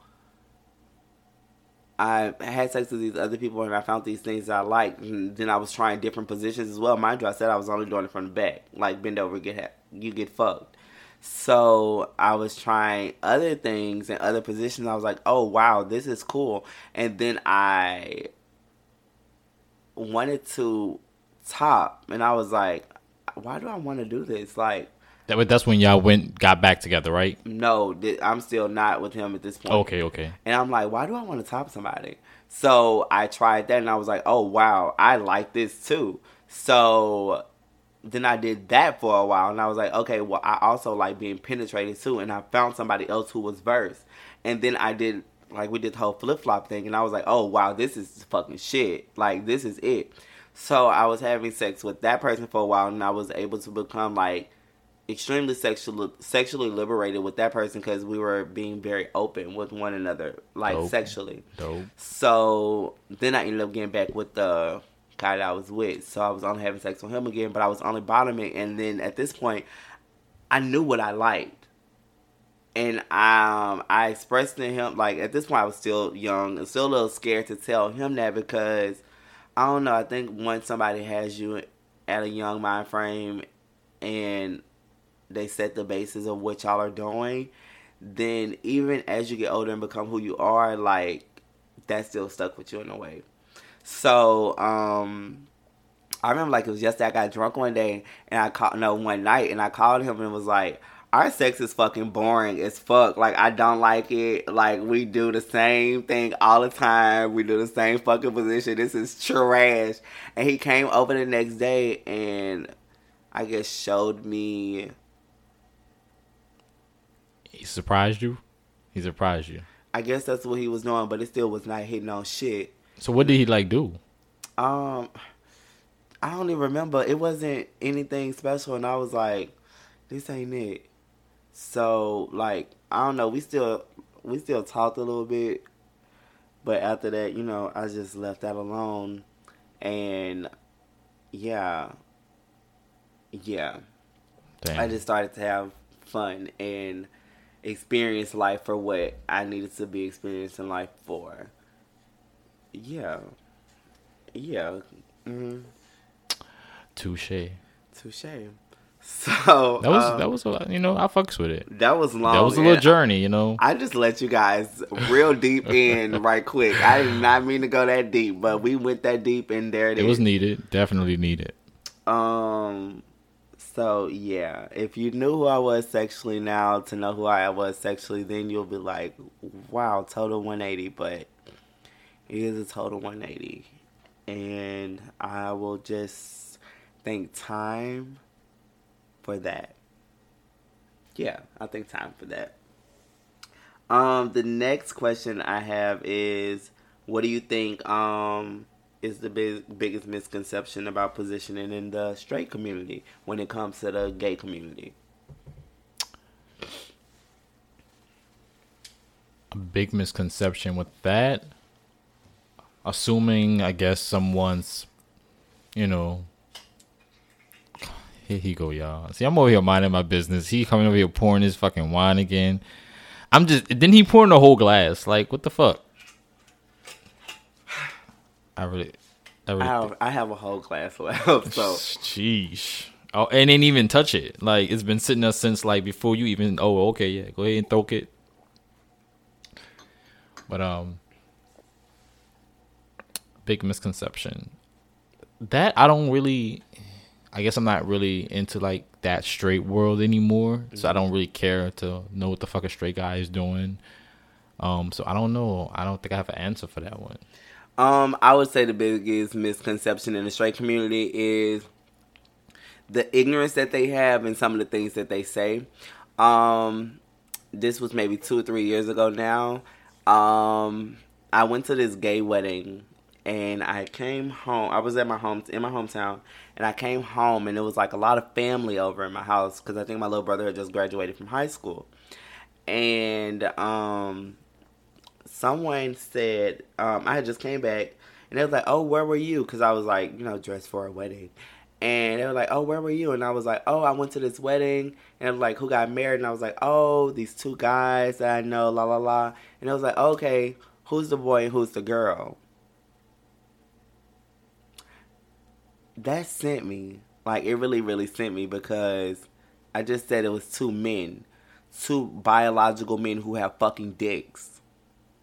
I had sex with these other people and I found these things that I liked. And then I was trying different positions as well. Mind you, I said I was only doing it from the back. Like bend over, get ha- you get fucked. So I was trying other things and other positions. I was like, oh wow, this is cool. And then I wanted to top, and I was like, why do I want to do this? Like, That, that's when y'all went got back together, right? no, th- I'm still not with him at this point. Okay, okay. And I'm like, why do I want to top somebody? So I tried that, and I was like, oh wow, I like this too. So then I did that for a while, and I was like, okay, well, I also like being penetrated too, and I found somebody else who was versed, and then I did like we did the whole flip flop thing, and I was like, oh wow, this is fucking shit, like this is it. So I was having sex with that person for a while, and I was able to become like extremely sexually sexually liberated with that person because we were being very open with one another, like Dope. sexually. Dope. So then I ended up getting back with the guy that I was with. So I was only having sex with him again, but I was only bottoming. And then at this point, I knew what I liked, and um, I expressed to him like at this point I was still young and still a little scared to tell him that because I don't know. I think once somebody has you at a young mind frame and they set the basis of what y'all are doing, then even as you get older and become who you are, like that's still stuck with you in a way. So, um, I remember like it was yesterday. I got drunk one day and I called no one night and I called him and was like, "Our sex is fucking boring as fuck. Like I don't like it. Like we do the same thing all the time. We do the same fucking position. This is trash." And he came over the next day and I guess showed me. He surprised you. He surprised you. I guess that's what he was doing, but it still was not hitting on shit. So what did he like do? Um, I don't even remember. It wasn't anything special, and I was like, "This ain't it." So, like, I don't know. We still, we still talked a little bit, but after that, you know, I just left that alone, and yeah, yeah, Damn. I just started to have fun and experience life for what I needed to be experiencing life for. Yeah. Yeah. Mm, Touche. touche. So That was um, that was a, you know I fucks with it. that was long. That was a little journey, you know. I just let you guys real deep in right quick. I did not mean to go that deep, but we went that deep, and there it It is. was needed, definitely needed. Um. So yeah, if you knew who I was sexually now to know who I was sexually, then you'll be like, "Wow, total 180." But it is a total 180, and I will just thank time for that. Yeah, I think time for that. Um, the next question I have is, what do you think um is the big, biggest misconception about positioning in the straight community when it comes to the gay community? A big misconception with that, assuming I guess someone's, you know, here he go, y'all. See, I'm over here minding my business. He coming over here pouring his fucking wine again. I'm just. Then he pouring the whole glass. Like, what the fuck? I really, I really. I have, I have a whole glass left, so Sheesh. Oh, and didn't even touch it. Like it's been sitting there since like before you even. Oh, okay, yeah. Go ahead and throw it. But um, big misconception. That I don't really. I guess I'm not really into like that straight world anymore, so I don't really care to know what the fuck a straight guy is doing. Um, so I don't know. I don't think I have an answer for that one. Um, I would say the biggest misconception in the straight community is the ignorance that they have and some of the things that they say. Um, this was maybe two or three years ago now. Um, I went to this gay wedding and I came home. I was at my home in my hometown, and I came home and it was like a lot of family over in my house because I think my little brother had just graduated from high school, and um, someone said um, I had just came back, and they was like, "Oh, where were you?" Because I was like, you know, dressed for a wedding. And they were like, "Oh, where were you?" And I was like, "Oh, I went to this wedding." And I was like, "Who got married?" And I was like, "Oh, these two guys that I know." La la la. And I was like, "Okay, who's the boy and who's the girl?" That sent me like it really, really sent me because I just said it was two men, two biological men who have fucking dicks.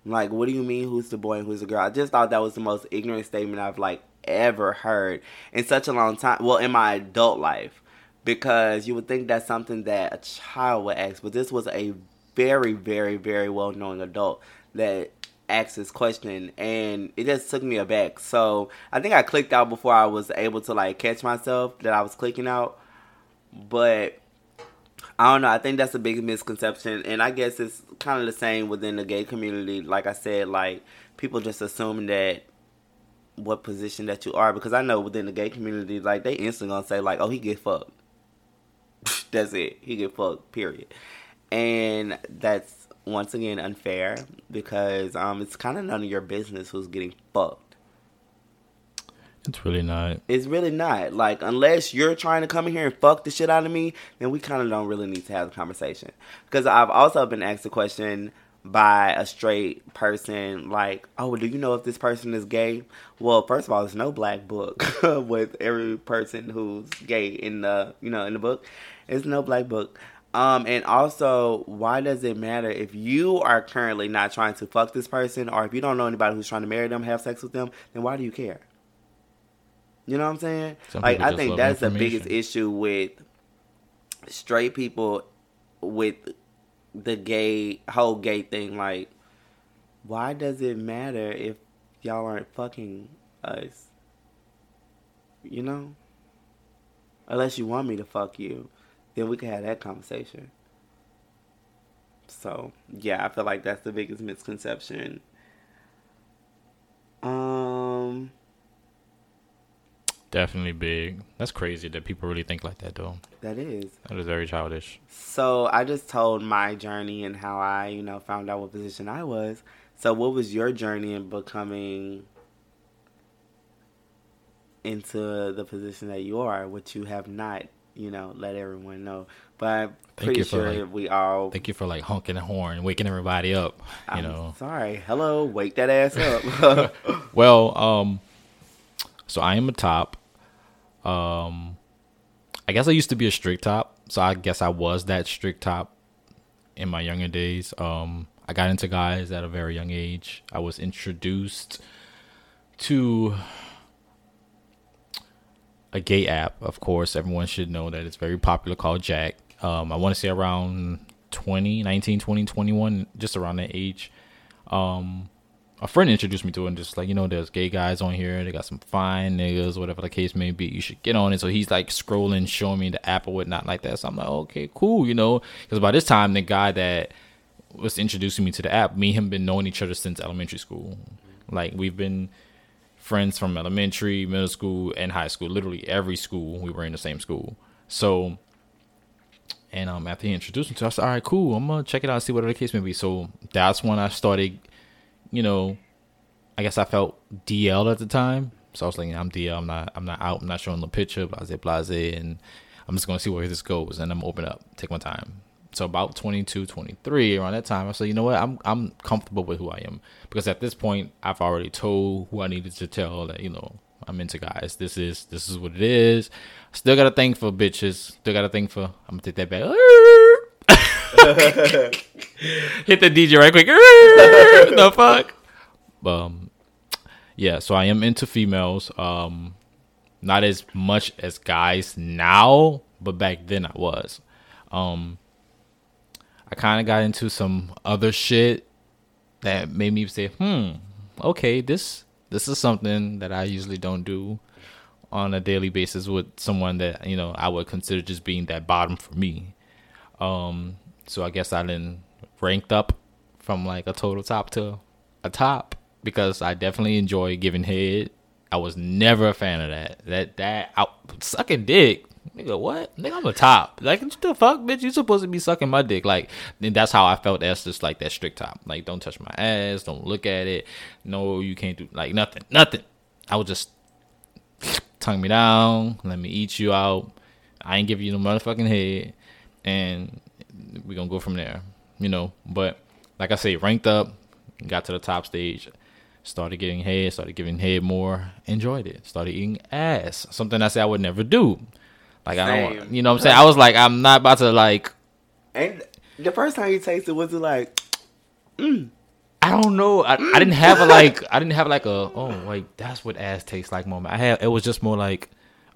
Like, what do you mean? Who's the boy and who's the girl? I just thought that was the most ignorant statement I've like ever heard in such a long time. Well, in my adult life, because you would think that's something that a child would ask, but this was a very, very, very well known adult that asked this question, and it just took me aback. So I think I clicked out before I was able to like catch myself that I was clicking out, but. I don't know. I think that's a big misconception, and I guess it's kind of the same within the gay community. Like I said, like people just assume that what position that you are, because I know within the gay community, like they instantly gonna say like, "Oh, he get fucked." that's it. He get fucked. Period. And that's once again unfair because um, it's kind of none of your business who's getting fucked. It's really not. It's really not. Like, unless you're trying to come in here and fuck the shit out of me, then we kind of don't really need to have a conversation. Because I've also been asked a question by a straight person, like, oh, do you know if this person is gay? Well, first of all, there's no black book with every person who's gay in the, you know, in the book. There's no black book. Um, and also, why does it matter if you are currently not trying to fuck this person, or if you don't know anybody who's trying to marry them, have sex with them? Then why do you care? You know what I'm saying? Some like I think that's the biggest issue with straight people with the gay whole gay thing. Like, why does it matter if y'all aren't fucking us? You know? Unless you want me to fuck you, then we can have that conversation. So yeah, I feel like that's the biggest misconception. Um Definitely big. That's crazy that people really think like that, though. that is. That is very childish. So I just told my journey and how I, you know, found out what position I was. So what was your journey in becoming into the position that you are, which you have not, you know, let everyone know. But I'm pretty you for, sure like- we all Thank you for like honking the horn, waking everybody up. You I'm know. sorry. Hello, wake that ass up. Well, um, so I am a top. Um, I guess I used to be a strict top, so I guess I was that strict top in my younger days. Um, I got into guys at a very young age. I was introduced to a gay app. Of course, everyone should know that it's very popular called Jack'd. Um, I want to say around 20, 19, 20, 21, just around that age. Um, a friend introduced me to it and just like, you know, there's gay guys on here. They got some fine niggas, whatever the case may be. You should get on it. So he's like scrolling, showing me the app or whatnot like that. So I'm like, okay, cool, you know. Because by this time, the guy that was introducing me to the app. Me and him been knowing each other since elementary school. Like we've been friends from elementary, middle school, and high school. Literally every school we were in the same school. So, and um, after he introduced me to, us, I said, "All right, cool. I'm gonna check it out, and see what the case may be." So that's when I started, you know, I guess I felt DL at the time. So I was like, I'm DL. I'm not. I'm not out. I'm not showing the picture. Blase, blase, and I'm just gonna see where this goes, and I'm open up, take my time. So about 22, 23, around that time, I said, you know what, I'm I'm comfortable with who I am because at this point, I've already told who I needed to tell that you know I'm into guys. This is this is what it is. Still got a thing for bitches. Still got a thing for. I'm gonna take that back. Hit the DJ right quick. the fuck. Um, yeah. So I am into females. Um, not as much as guys now, but back then I was. Um, I kind of got into some other shit that made me say, "Hmm, okay, this this is something that I usually don't do on a daily basis with someone that you know I would consider just being that bottom for me." Um, so I guess I then ranked up from like a total top to a top because I definitely enjoy giving head. I was never a fan of that. That that I, sucking dick Nigga, what? Nigga, I'm the top. Like, the fuck, bitch? You supposed to be sucking my dick. Like, then that's how I felt That's just like that strict top. Like, don't touch my ass. Don't look at it. No, you can't do like nothing. Nothing. I would just tongue me down. Let me eat you out. I ain't give you no motherfucking head, and we gonna go from there. You know. But like I say, ranked up, got to the top stage started getting head, started giving head more, enjoyed it, started eating ass. Something I said I would never do. Like I don't, want, you know what I'm saying. I was like, I'm not about to like. And the first time you tasted, was it like? Mm. I don't know. I, mm. I didn't have a like. I didn't have like a oh like that's what ass tastes like moment. I had it was just more like,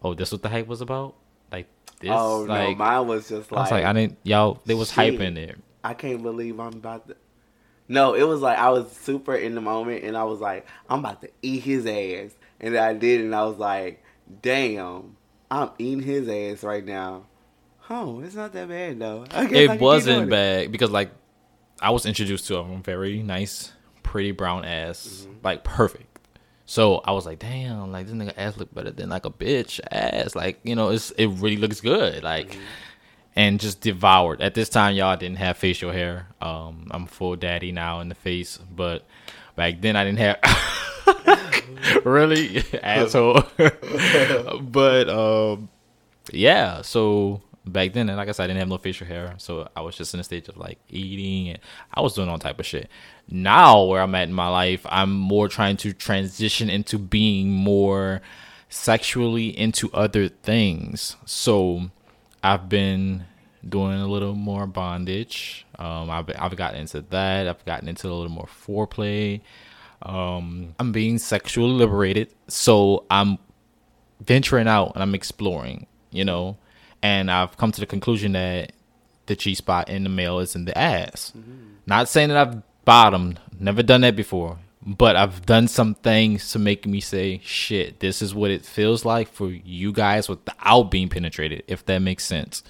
oh, this what the hype was about. Like this. Oh like, no, mine was just like. I was like, I didn't. Y'all, there was hype in there. I can't believe I'm about to. No, it was like I was super in the moment, and I was like, I'm about to eat his ass, and I did, and I was like, damn. I'm eating his ass right now. Oh, it's not that bad though. it wasn't bad because like I was introduced to a very nice, pretty brown ass, mm-hmm. like perfect. So I was like, damn, like this nigga ass look better than like a bitch ass. Like you know, it's it really looks good. Like. Mm-hmm. And just devoured. At this time, y'all didn't have facial hair. Um, I'm full daddy now in the face, but back then I didn't have. really, asshole. but um, yeah. So back then, and like I said, I didn't have no facial hair, so I was just in a stage of like eating, and I was doing all type of shit. Now, where I'm at in my life, I'm more trying to transition into being more sexually into other things. So I've been doing a little more bondage. Um, I've I've gotten into that. I've gotten into a little more foreplay. Um, I'm being sexually liberated, so I'm venturing out and I'm exploring, you know, and I've come to the conclusion that the G spot in the male is in the ass. Mm-hmm. Not saying that I've bottomed, never done that before, but I've done some things to make me say, shit, this is what it feels like for you guys without being penetrated, if that makes sense.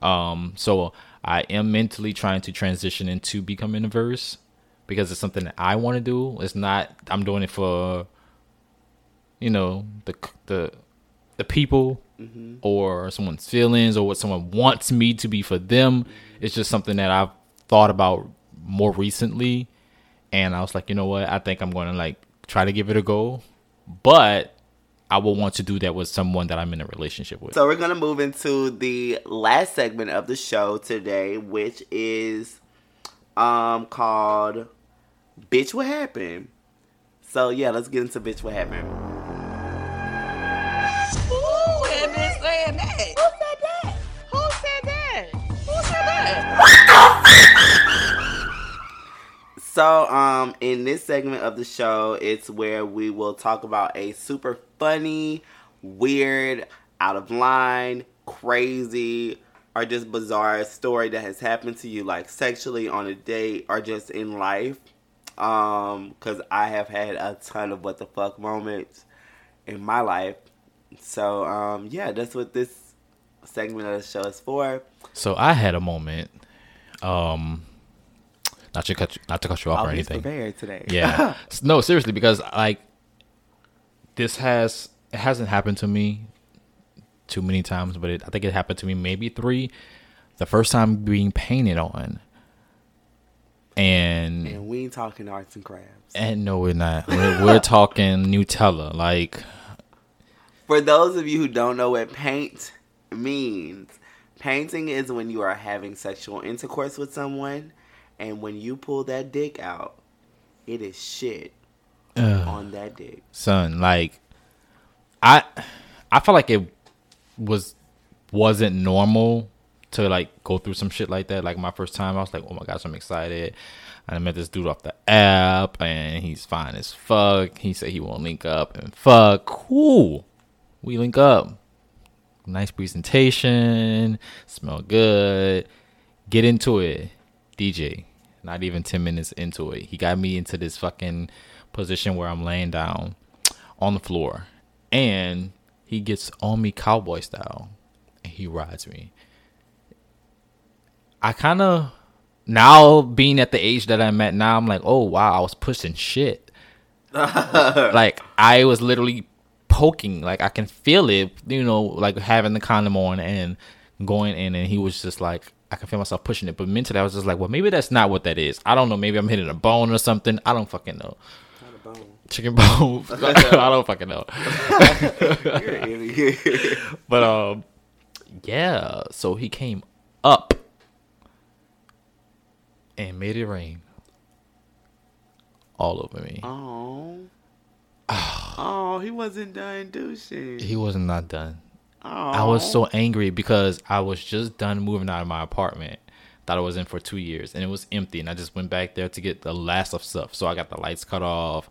Um, so I am mentally trying to transition into becoming a verse because it's something that I want to do. It's not I'm doing it for you know the the the people mm-hmm. or someone's feelings or what someone wants me to be for them. Mm-hmm. It's just something that I've thought about more recently, and I was like, you know what? I think I'm going to like try to give it a go, but I will want to do that with someone that I'm in a relationship with. So we're gonna move into the last segment of the show today, which is um called Bitch, what happened? So yeah, let's get into bitch, what happened. Who had been saying that? Who said that? Who said that? Who said that? so um, in this segment of the show, it's where we will talk about a super funny, weird, out of line, crazy, or just bizarre story that has happened to you, like sexually on a date or just in life um, because I have had a ton of what the fuck moments in my life. So, um, yeah, that's what this segment of the show is for. So I had a moment. Um, Not to cut you, not to cut you off I or anything. prepared today. Yeah. No, seriously, because like this has it hasn't happened to me too many times, but it, I think it happened to me maybe three. The first time being painted on, and and we ain't talking arts and crafts. and no, we're not. We're, we're talking Nutella. Like For those of you who don't know what paint means, painting is when you are having sexual intercourse with someone, and when you pull that dick out, it is shit on that dick. son like i i felt like it was wasn't normal to like go through some shit like that. Like my first time i was like oh my gosh i'm excited. And i met this dude off the app and he's fine as fuck. He said he won't link up and fuck cool. We link up. Nice presentation smell good. Get into it DeeJai not even 10 minutes into it. He got me into this fucking position where i'm laying down on the floor and he gets on me cowboy style and he rides me i kind of now being at the age that i'm at now i'm like oh wow i was pushing shit. Like i was literally poking. Like i can feel it you know like having the condom on and going in and he was just like i can feel myself pushing it. But mentally i was just like well maybe that's not what that is. I don't know. Maybe i'm hitting a bone or something. I don't fucking know. Chicken bone. I don't fucking know. You're an idiot. but um, yeah. So he came up and made it rain all over me. oh. Ah. Oh, he wasn't done douching. He was not done. Oh. I was so oh. angry because I was just done moving out of my apartment. Thought I was in for two years and it was empty, and I just went back there to get the last of stuff. So I got the lights cut off.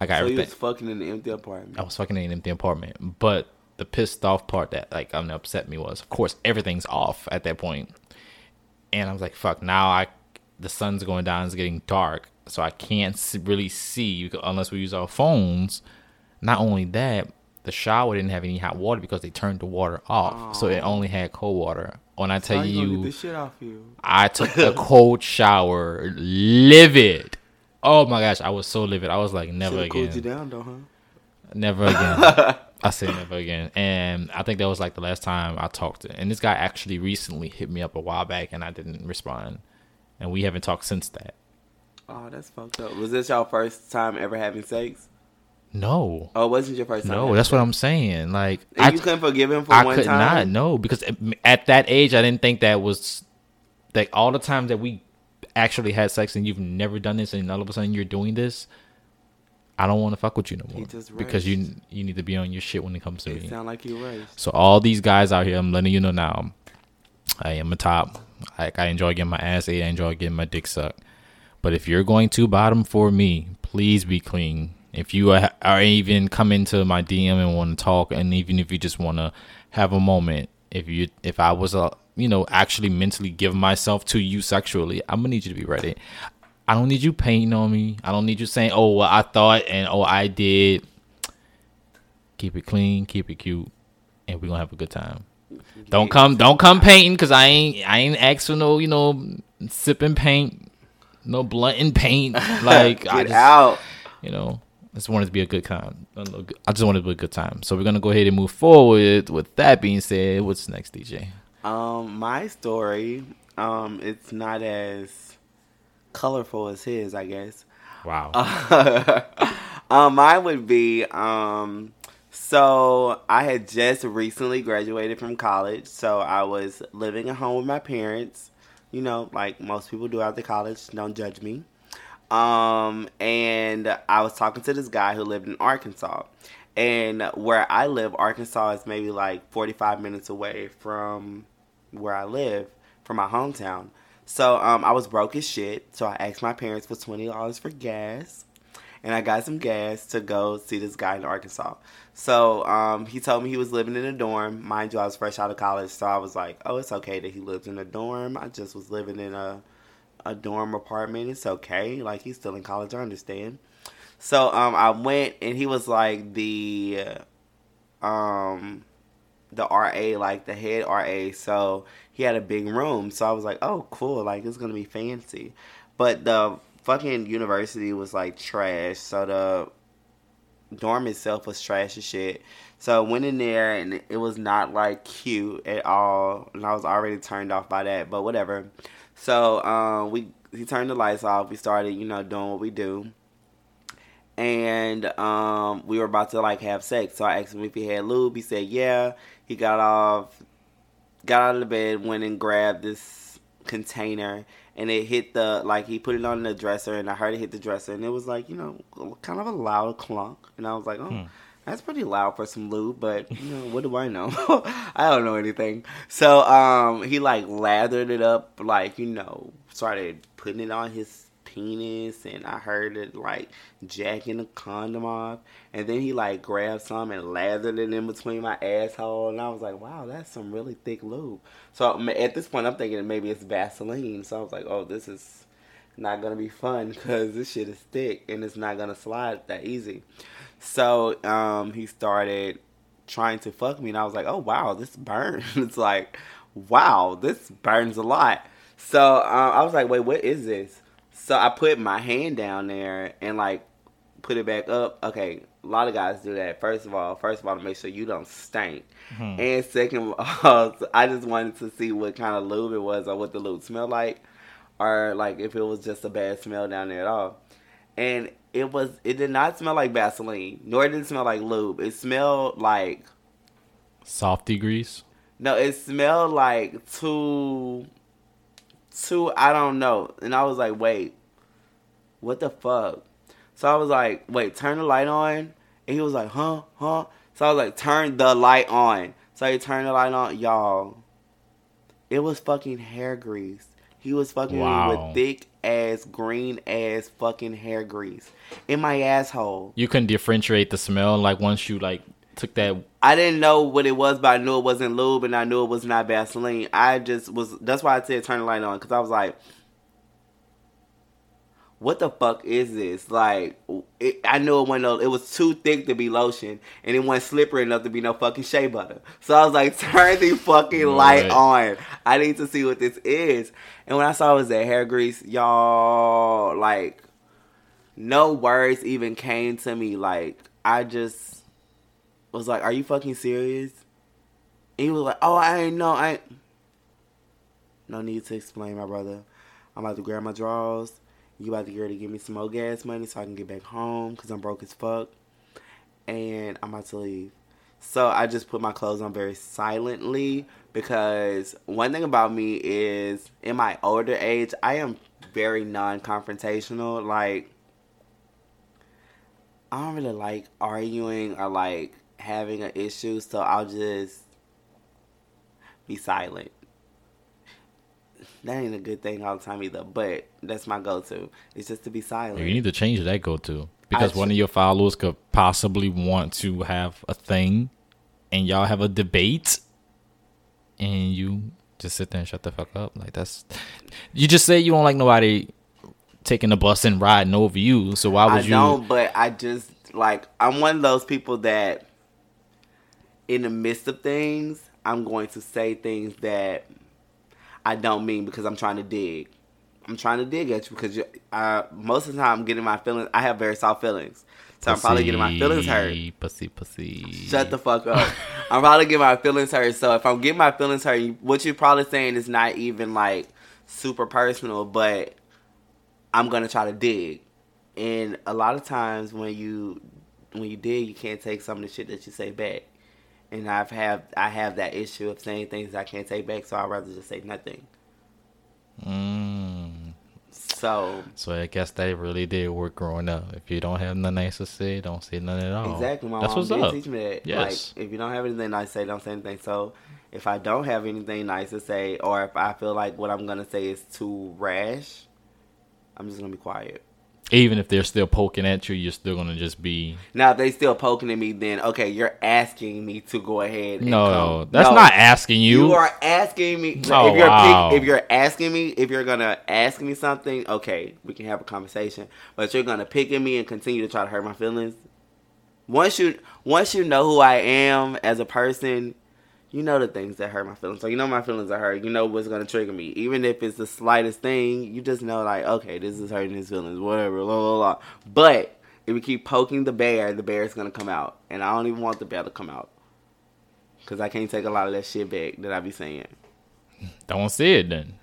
I got So he everything. was fucking in the empty apartment. I was fucking in an empty apartment. But the pissed off part that like I'm upset me was, of course, everything's off at that point. point, and I was like, "Fuck!" Now I, the sun's going down, it's getting dark, so I can't really see unless we use our phones. Not only that, the shower didn't have any hot water because they turned the water off, so it oh. only had cold water. When I tell you you, get shit off you? I took a cold shower, livid. Oh my gosh, I was so livid. I was like, never Should've again. down though, huh? Never again. I say never again. And I think that was like the last time I talked to. And this guy actually recently hit me up a while back, and I didn't respond. And we haven't talked since that. Oh, that's fucked up. Was this your first time ever having sex? No, Oh, it wasn't your first time. no, that's what? I'm saying. Like And I, you couldn't forgive him for I one could not. time. No, because at that age, I didn't think that was like all the times that we actually had sex, and you've never done this, and all of a sudden you're doing this. I don't want to fuck with you no more because you you need to be on your shit when it comes to It me. sound like you raised. So all these guys out here, I'm letting you know now. I am a top. I, I enjoy getting my ass ate. I enjoy getting my dick sucked. But if you're going to bottom for me, please be clean. If you are, are even come into my DM and want to talk, and even if you just want to have a moment, if you if I was a you know actually mentally give myself to you sexually, I'm gonna need you to be ready. I don't need you painting on me. I don't need you saying, "Oh, well, I thought," and "Oh, I did." Keep it clean, keep it cute, and we're gonna have a good time. Don't come, don't come painting, cause I ain't, I ain't asked for no, you know, sipping paint, no blunting paint. Like I Get just, out. you know, I just wanted to be a good time. I just wanted to be a good time. So we're gonna go ahead and move forward. With that being said, what's next, DeeJai? Um, my story, um, it's not as colorful as his, I guess. Wow. um, mine would be um, so I had just recently graduated from college, so I was living at home with my parents. You know, like most people do after college. Don't judge me. Um, and I was talking to this guy who lived in Arkansas. And where I live, Arkansas is maybe like 45 minutes away from where I live, from my hometown. So um, I was broke as shit. So I asked my parents for $20 for gas. And I got some gas to go see this guy in Arkansas. So um, he told me he was living in a dorm. Mind you, I was fresh out of college. So I was like, oh, it's okay that he lives in a dorm. I just was living in a a dorm apartment. It's okay. Like he's still in college. I understand. So um, I went and he was like the um the RA, like the head RA. So he had a big room. So I was like, oh, cool. Like it's gonna be fancy. but the fucking university was like trash. So the dorm itself was trash as shit. So I went in there and it was not like cute at all, and I was already turned off by that. But whatever. So um, we he turned the lights off. We started, you know, doing what we do, and um, we were about to like have sex. So I asked him if he had lube. He said yeah. He got off, got out of the bed, went and grabbed this container, and it hit the like he put it on the dresser, and I heard it hit the dresser, and it was like you know kind of a loud clunk, and I was like oh. That's pretty loud for some lube, but you know what do I know? I don't know anything. So um, he like lathered it up, like you know, started putting it on his penis, and I heard it like jacking the condom off, and then he like grabbed some and lathered it in between my asshole, and I was like, wow, that's some really thick lube. So at this point, I'm thinking maybe it's Vaseline. So I was like, oh, this is not gonna be fun because this shit is thick and it's not gonna slide that easy. So um, he started trying to fuck me, and I was like, "Oh wow, this burns." it's like, "Wow, this burns a lot." So um, I was like, "Wait, what is this?" So I put my hand down there and like put it back up. Okay, a lot of guys do that. First of all, first of all, to make sure you don't stink, hmm. and second all, I just wanted to see what kind of lube it was or what the lube smelled like, or like if it was just a bad smell down there at all. And it was it did not smell like Vaseline, nor did it smell like lube. It smelled like Softy grease. no, it smelled like too too I don't know. And I was like, wait, what the fuck? So I was like, wait, turn the light on. And he was like, huh, huh. So I was like, turn the light on. So he turned the light on, y'all. It was fucking hair grease. He was fucking Wow. with thick ass, green ass fucking hair grease in my asshole. You couldn't differentiate the smell. Like once you like took that. I didn't know what it was, but I knew it wasn't lube, and I knew it was not Vaseline. I just was. That's why I said turn the light on because I was like, "What the fuck is this?" Like, it, I knew it wasn't. No, it was too thick to be lotion, and it wasn't slippery enough to be no fucking shea butter. So I was like, "Turn the fucking light Right. on. I need to see what this is." And when I saw it was that hair grease, y'all, like, no words even came to me. Like, I just was like, "Are you fucking serious?" And he was like, "Oh, I ain't know. I ain't... no need to explain, my brother. I'm about to grab my drawers. You about to get ready to give me some more gas money so I can get back home because I'm broke as fuck, and I'm about to leave." So I just put my clothes on very silently because one thing about me is in my older age, I am very non-confrontational. Like I don't really like arguing or like having an issue, so I'll just be silent. That ain't a good thing all the time either, but that's my go-to. It's just to be silent. You need to change that go to because I one should- of your followers could possibly want to have a thing, and y'all have a debate, and you just sit there and shut the fuck up. Like that's you just say you don't like nobody taking the bus and riding over you. So why I would you? don't, but I just like I'm one of those people that, in the midst of things, I'm going to say things that I don't mean because I'm trying to dig. I'm trying to dig at you because you, uh, most of the time I'm getting my feelings. I have very soft feelings, so I'm probably getting my feelings hurt. Pussy, pussy. Shut the fuck up. I'm probably getting my feelings hurt. So if I'm getting my feelings hurt, what you're probably saying is not even like super personal, but I'm gonna try to dig. And a lot of times when you when you dig, you can't take some of the shit that you say back. And I've have I have that issue of saying things I can't take back, so I'd rather just say nothing. Mm. So So I guess that really did work growing up. If you don't have nothing nice to say, don't say nothing at all. Exactly. My That's mom did up. teach me that. Yes. Like, if you don't have anything nice to say, don't say anything. So, if I don't have anything nice to say, or if I feel like what I'm gonna say is too rash, I'm just gonna be quiet. Even if they're still poking at you, you're still gonna just be Now, if they still poking at me, then okay, you're asking me to go ahead. And no. come. That's No. not asking you. You are asking me. Oh, if you're wow. pick, if you're asking me, if you're gonna ask me something, okay, we can have a conversation. But you're gonna pick at me and continue to try to hurt my feelings. Once you once you know who I am as a person, you know the things that hurt my feelings. So you know my feelings are hurt. You know what's gonna trigger me. Even if it's the slightest thing, you just know like, okay, this is hurting his feelings, whatever, blah blah blah. But if we keep poking the bear, the bear is gonna come out. And I don't even want the bear to come out. Cause I can't take a lot of that shit back that I be saying. Don't say it then.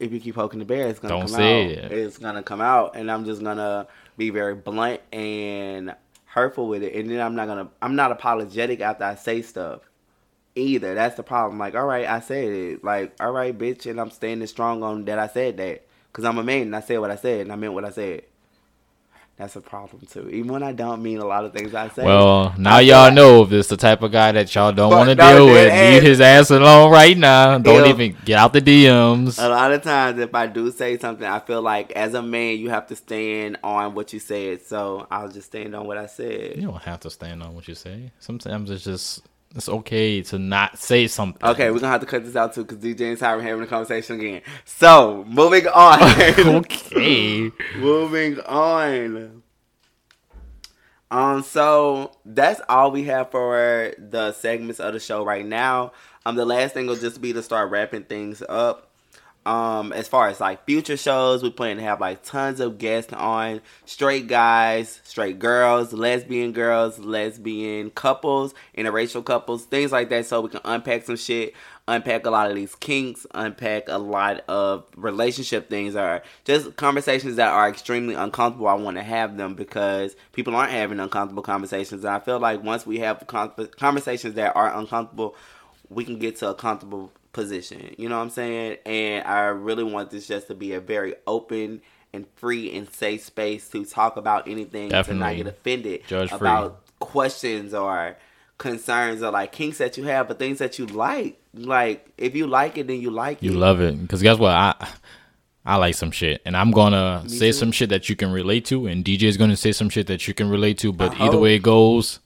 If you keep poking the bear, it's gonna Don't come say out. it. It's gonna come out, and I'm just gonna be very blunt and hurtful with it. And then I'm not gonna, I'm not apologetic after I say stuff either. That's the problem. Like, all right, I said it. Like, all right, bitch, and I'm standing strong on that I said that. Cause I'm a man and I said what I said and I meant what I said. That's a problem too. Even when I don't mean a lot of things I say. Well, now I y'all know if it's the type of guy that y'all don't want to deal with. Leave his ass alone right now. Don't Ew. even get out the DMs. A lot of times, if I do say something, I feel like as a man, you have to stand on what you said. So I'll just stand on what I said. You don't have to stand on what you say. Sometimes it's just it's okay to not say something. Okay, we're gonna have to cut this out too because DeeJai and Tyran having a conversation again. So moving on. okay. moving on. Um, so that's all we have for the segments of the show right now. Um, the last thing will just be to start wrapping things up. Um, as far as like future shows, we plan to have like tons of guests on straight guys, straight girls, lesbian girls, lesbian couples, interracial couples, things like that, so we can unpack some shit, unpack a lot of these kinks, unpack a lot of relationship things, or just conversations that are extremely uncomfortable. I want to have them because people aren't having uncomfortable conversations, and I feel like once we have con- conversations that are uncomfortable, we can get to a comfortable position. You know what I'm saying? And I really want this just to be a very open and free and safe space to talk about anything to not get offended Judge free. about questions or concerns or like kinks that you have, but things that you like. Like if you like it, then you like You it. You love it because guess what? I I like some shit, and I'm gonna say too. some shit that you can relate to, and DeeJai is gonna say some shit that you can relate to. But I either way it goes,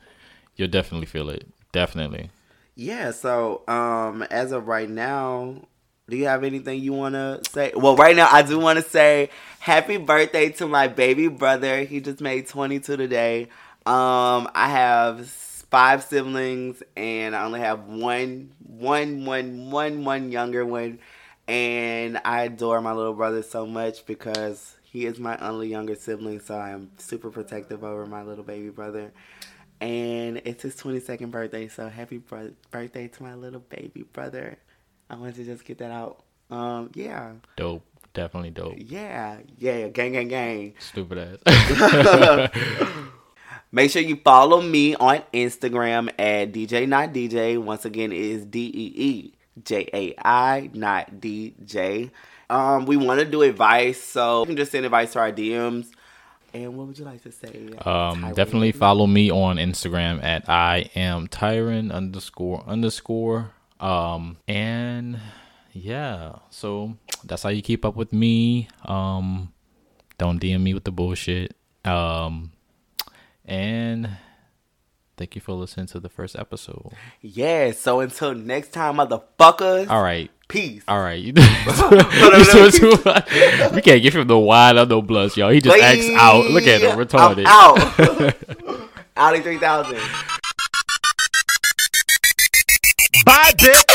you'll definitely feel it. Definitely. Yeah, so um as of right now, do you have anything you want to say? Well, right now I do want to say happy birthday to my baby brother. He just made 22 today. Um I have five siblings and I only have one one one one one younger one and I adore my little brother so much because he is my only younger sibling, so I am super protective over my little baby brother and it's his 22nd birthday. So happy bro- birthday to my little baby brother. I wanted to just get that out. Um, yeah, Dope. Definitely dope. yeah, yeah, gang, gang, gang. Stupid ass. Make sure you follow me on Instagram at DeeJai Not DJ. Once again, it is D E E J A I Not DJ. Um, we want to do advice, so you can just send advice to our DMs. And what would you like to say? Um, definitely follow me on Instagram at I am Tyran underscore underscore. Um, and yeah, so that's how you keep up with me. Um, don't DM me with the bullshit. Um, and thank you for listening to the first episode. Yeah. So until next time, motherfuckers. All right. Peace. All right, you, you doing too much. We can't give him the wine or no bloods, y'all. He just acts out. Look at him, retarded. I'm out. Alley 3000. Bye, bitch.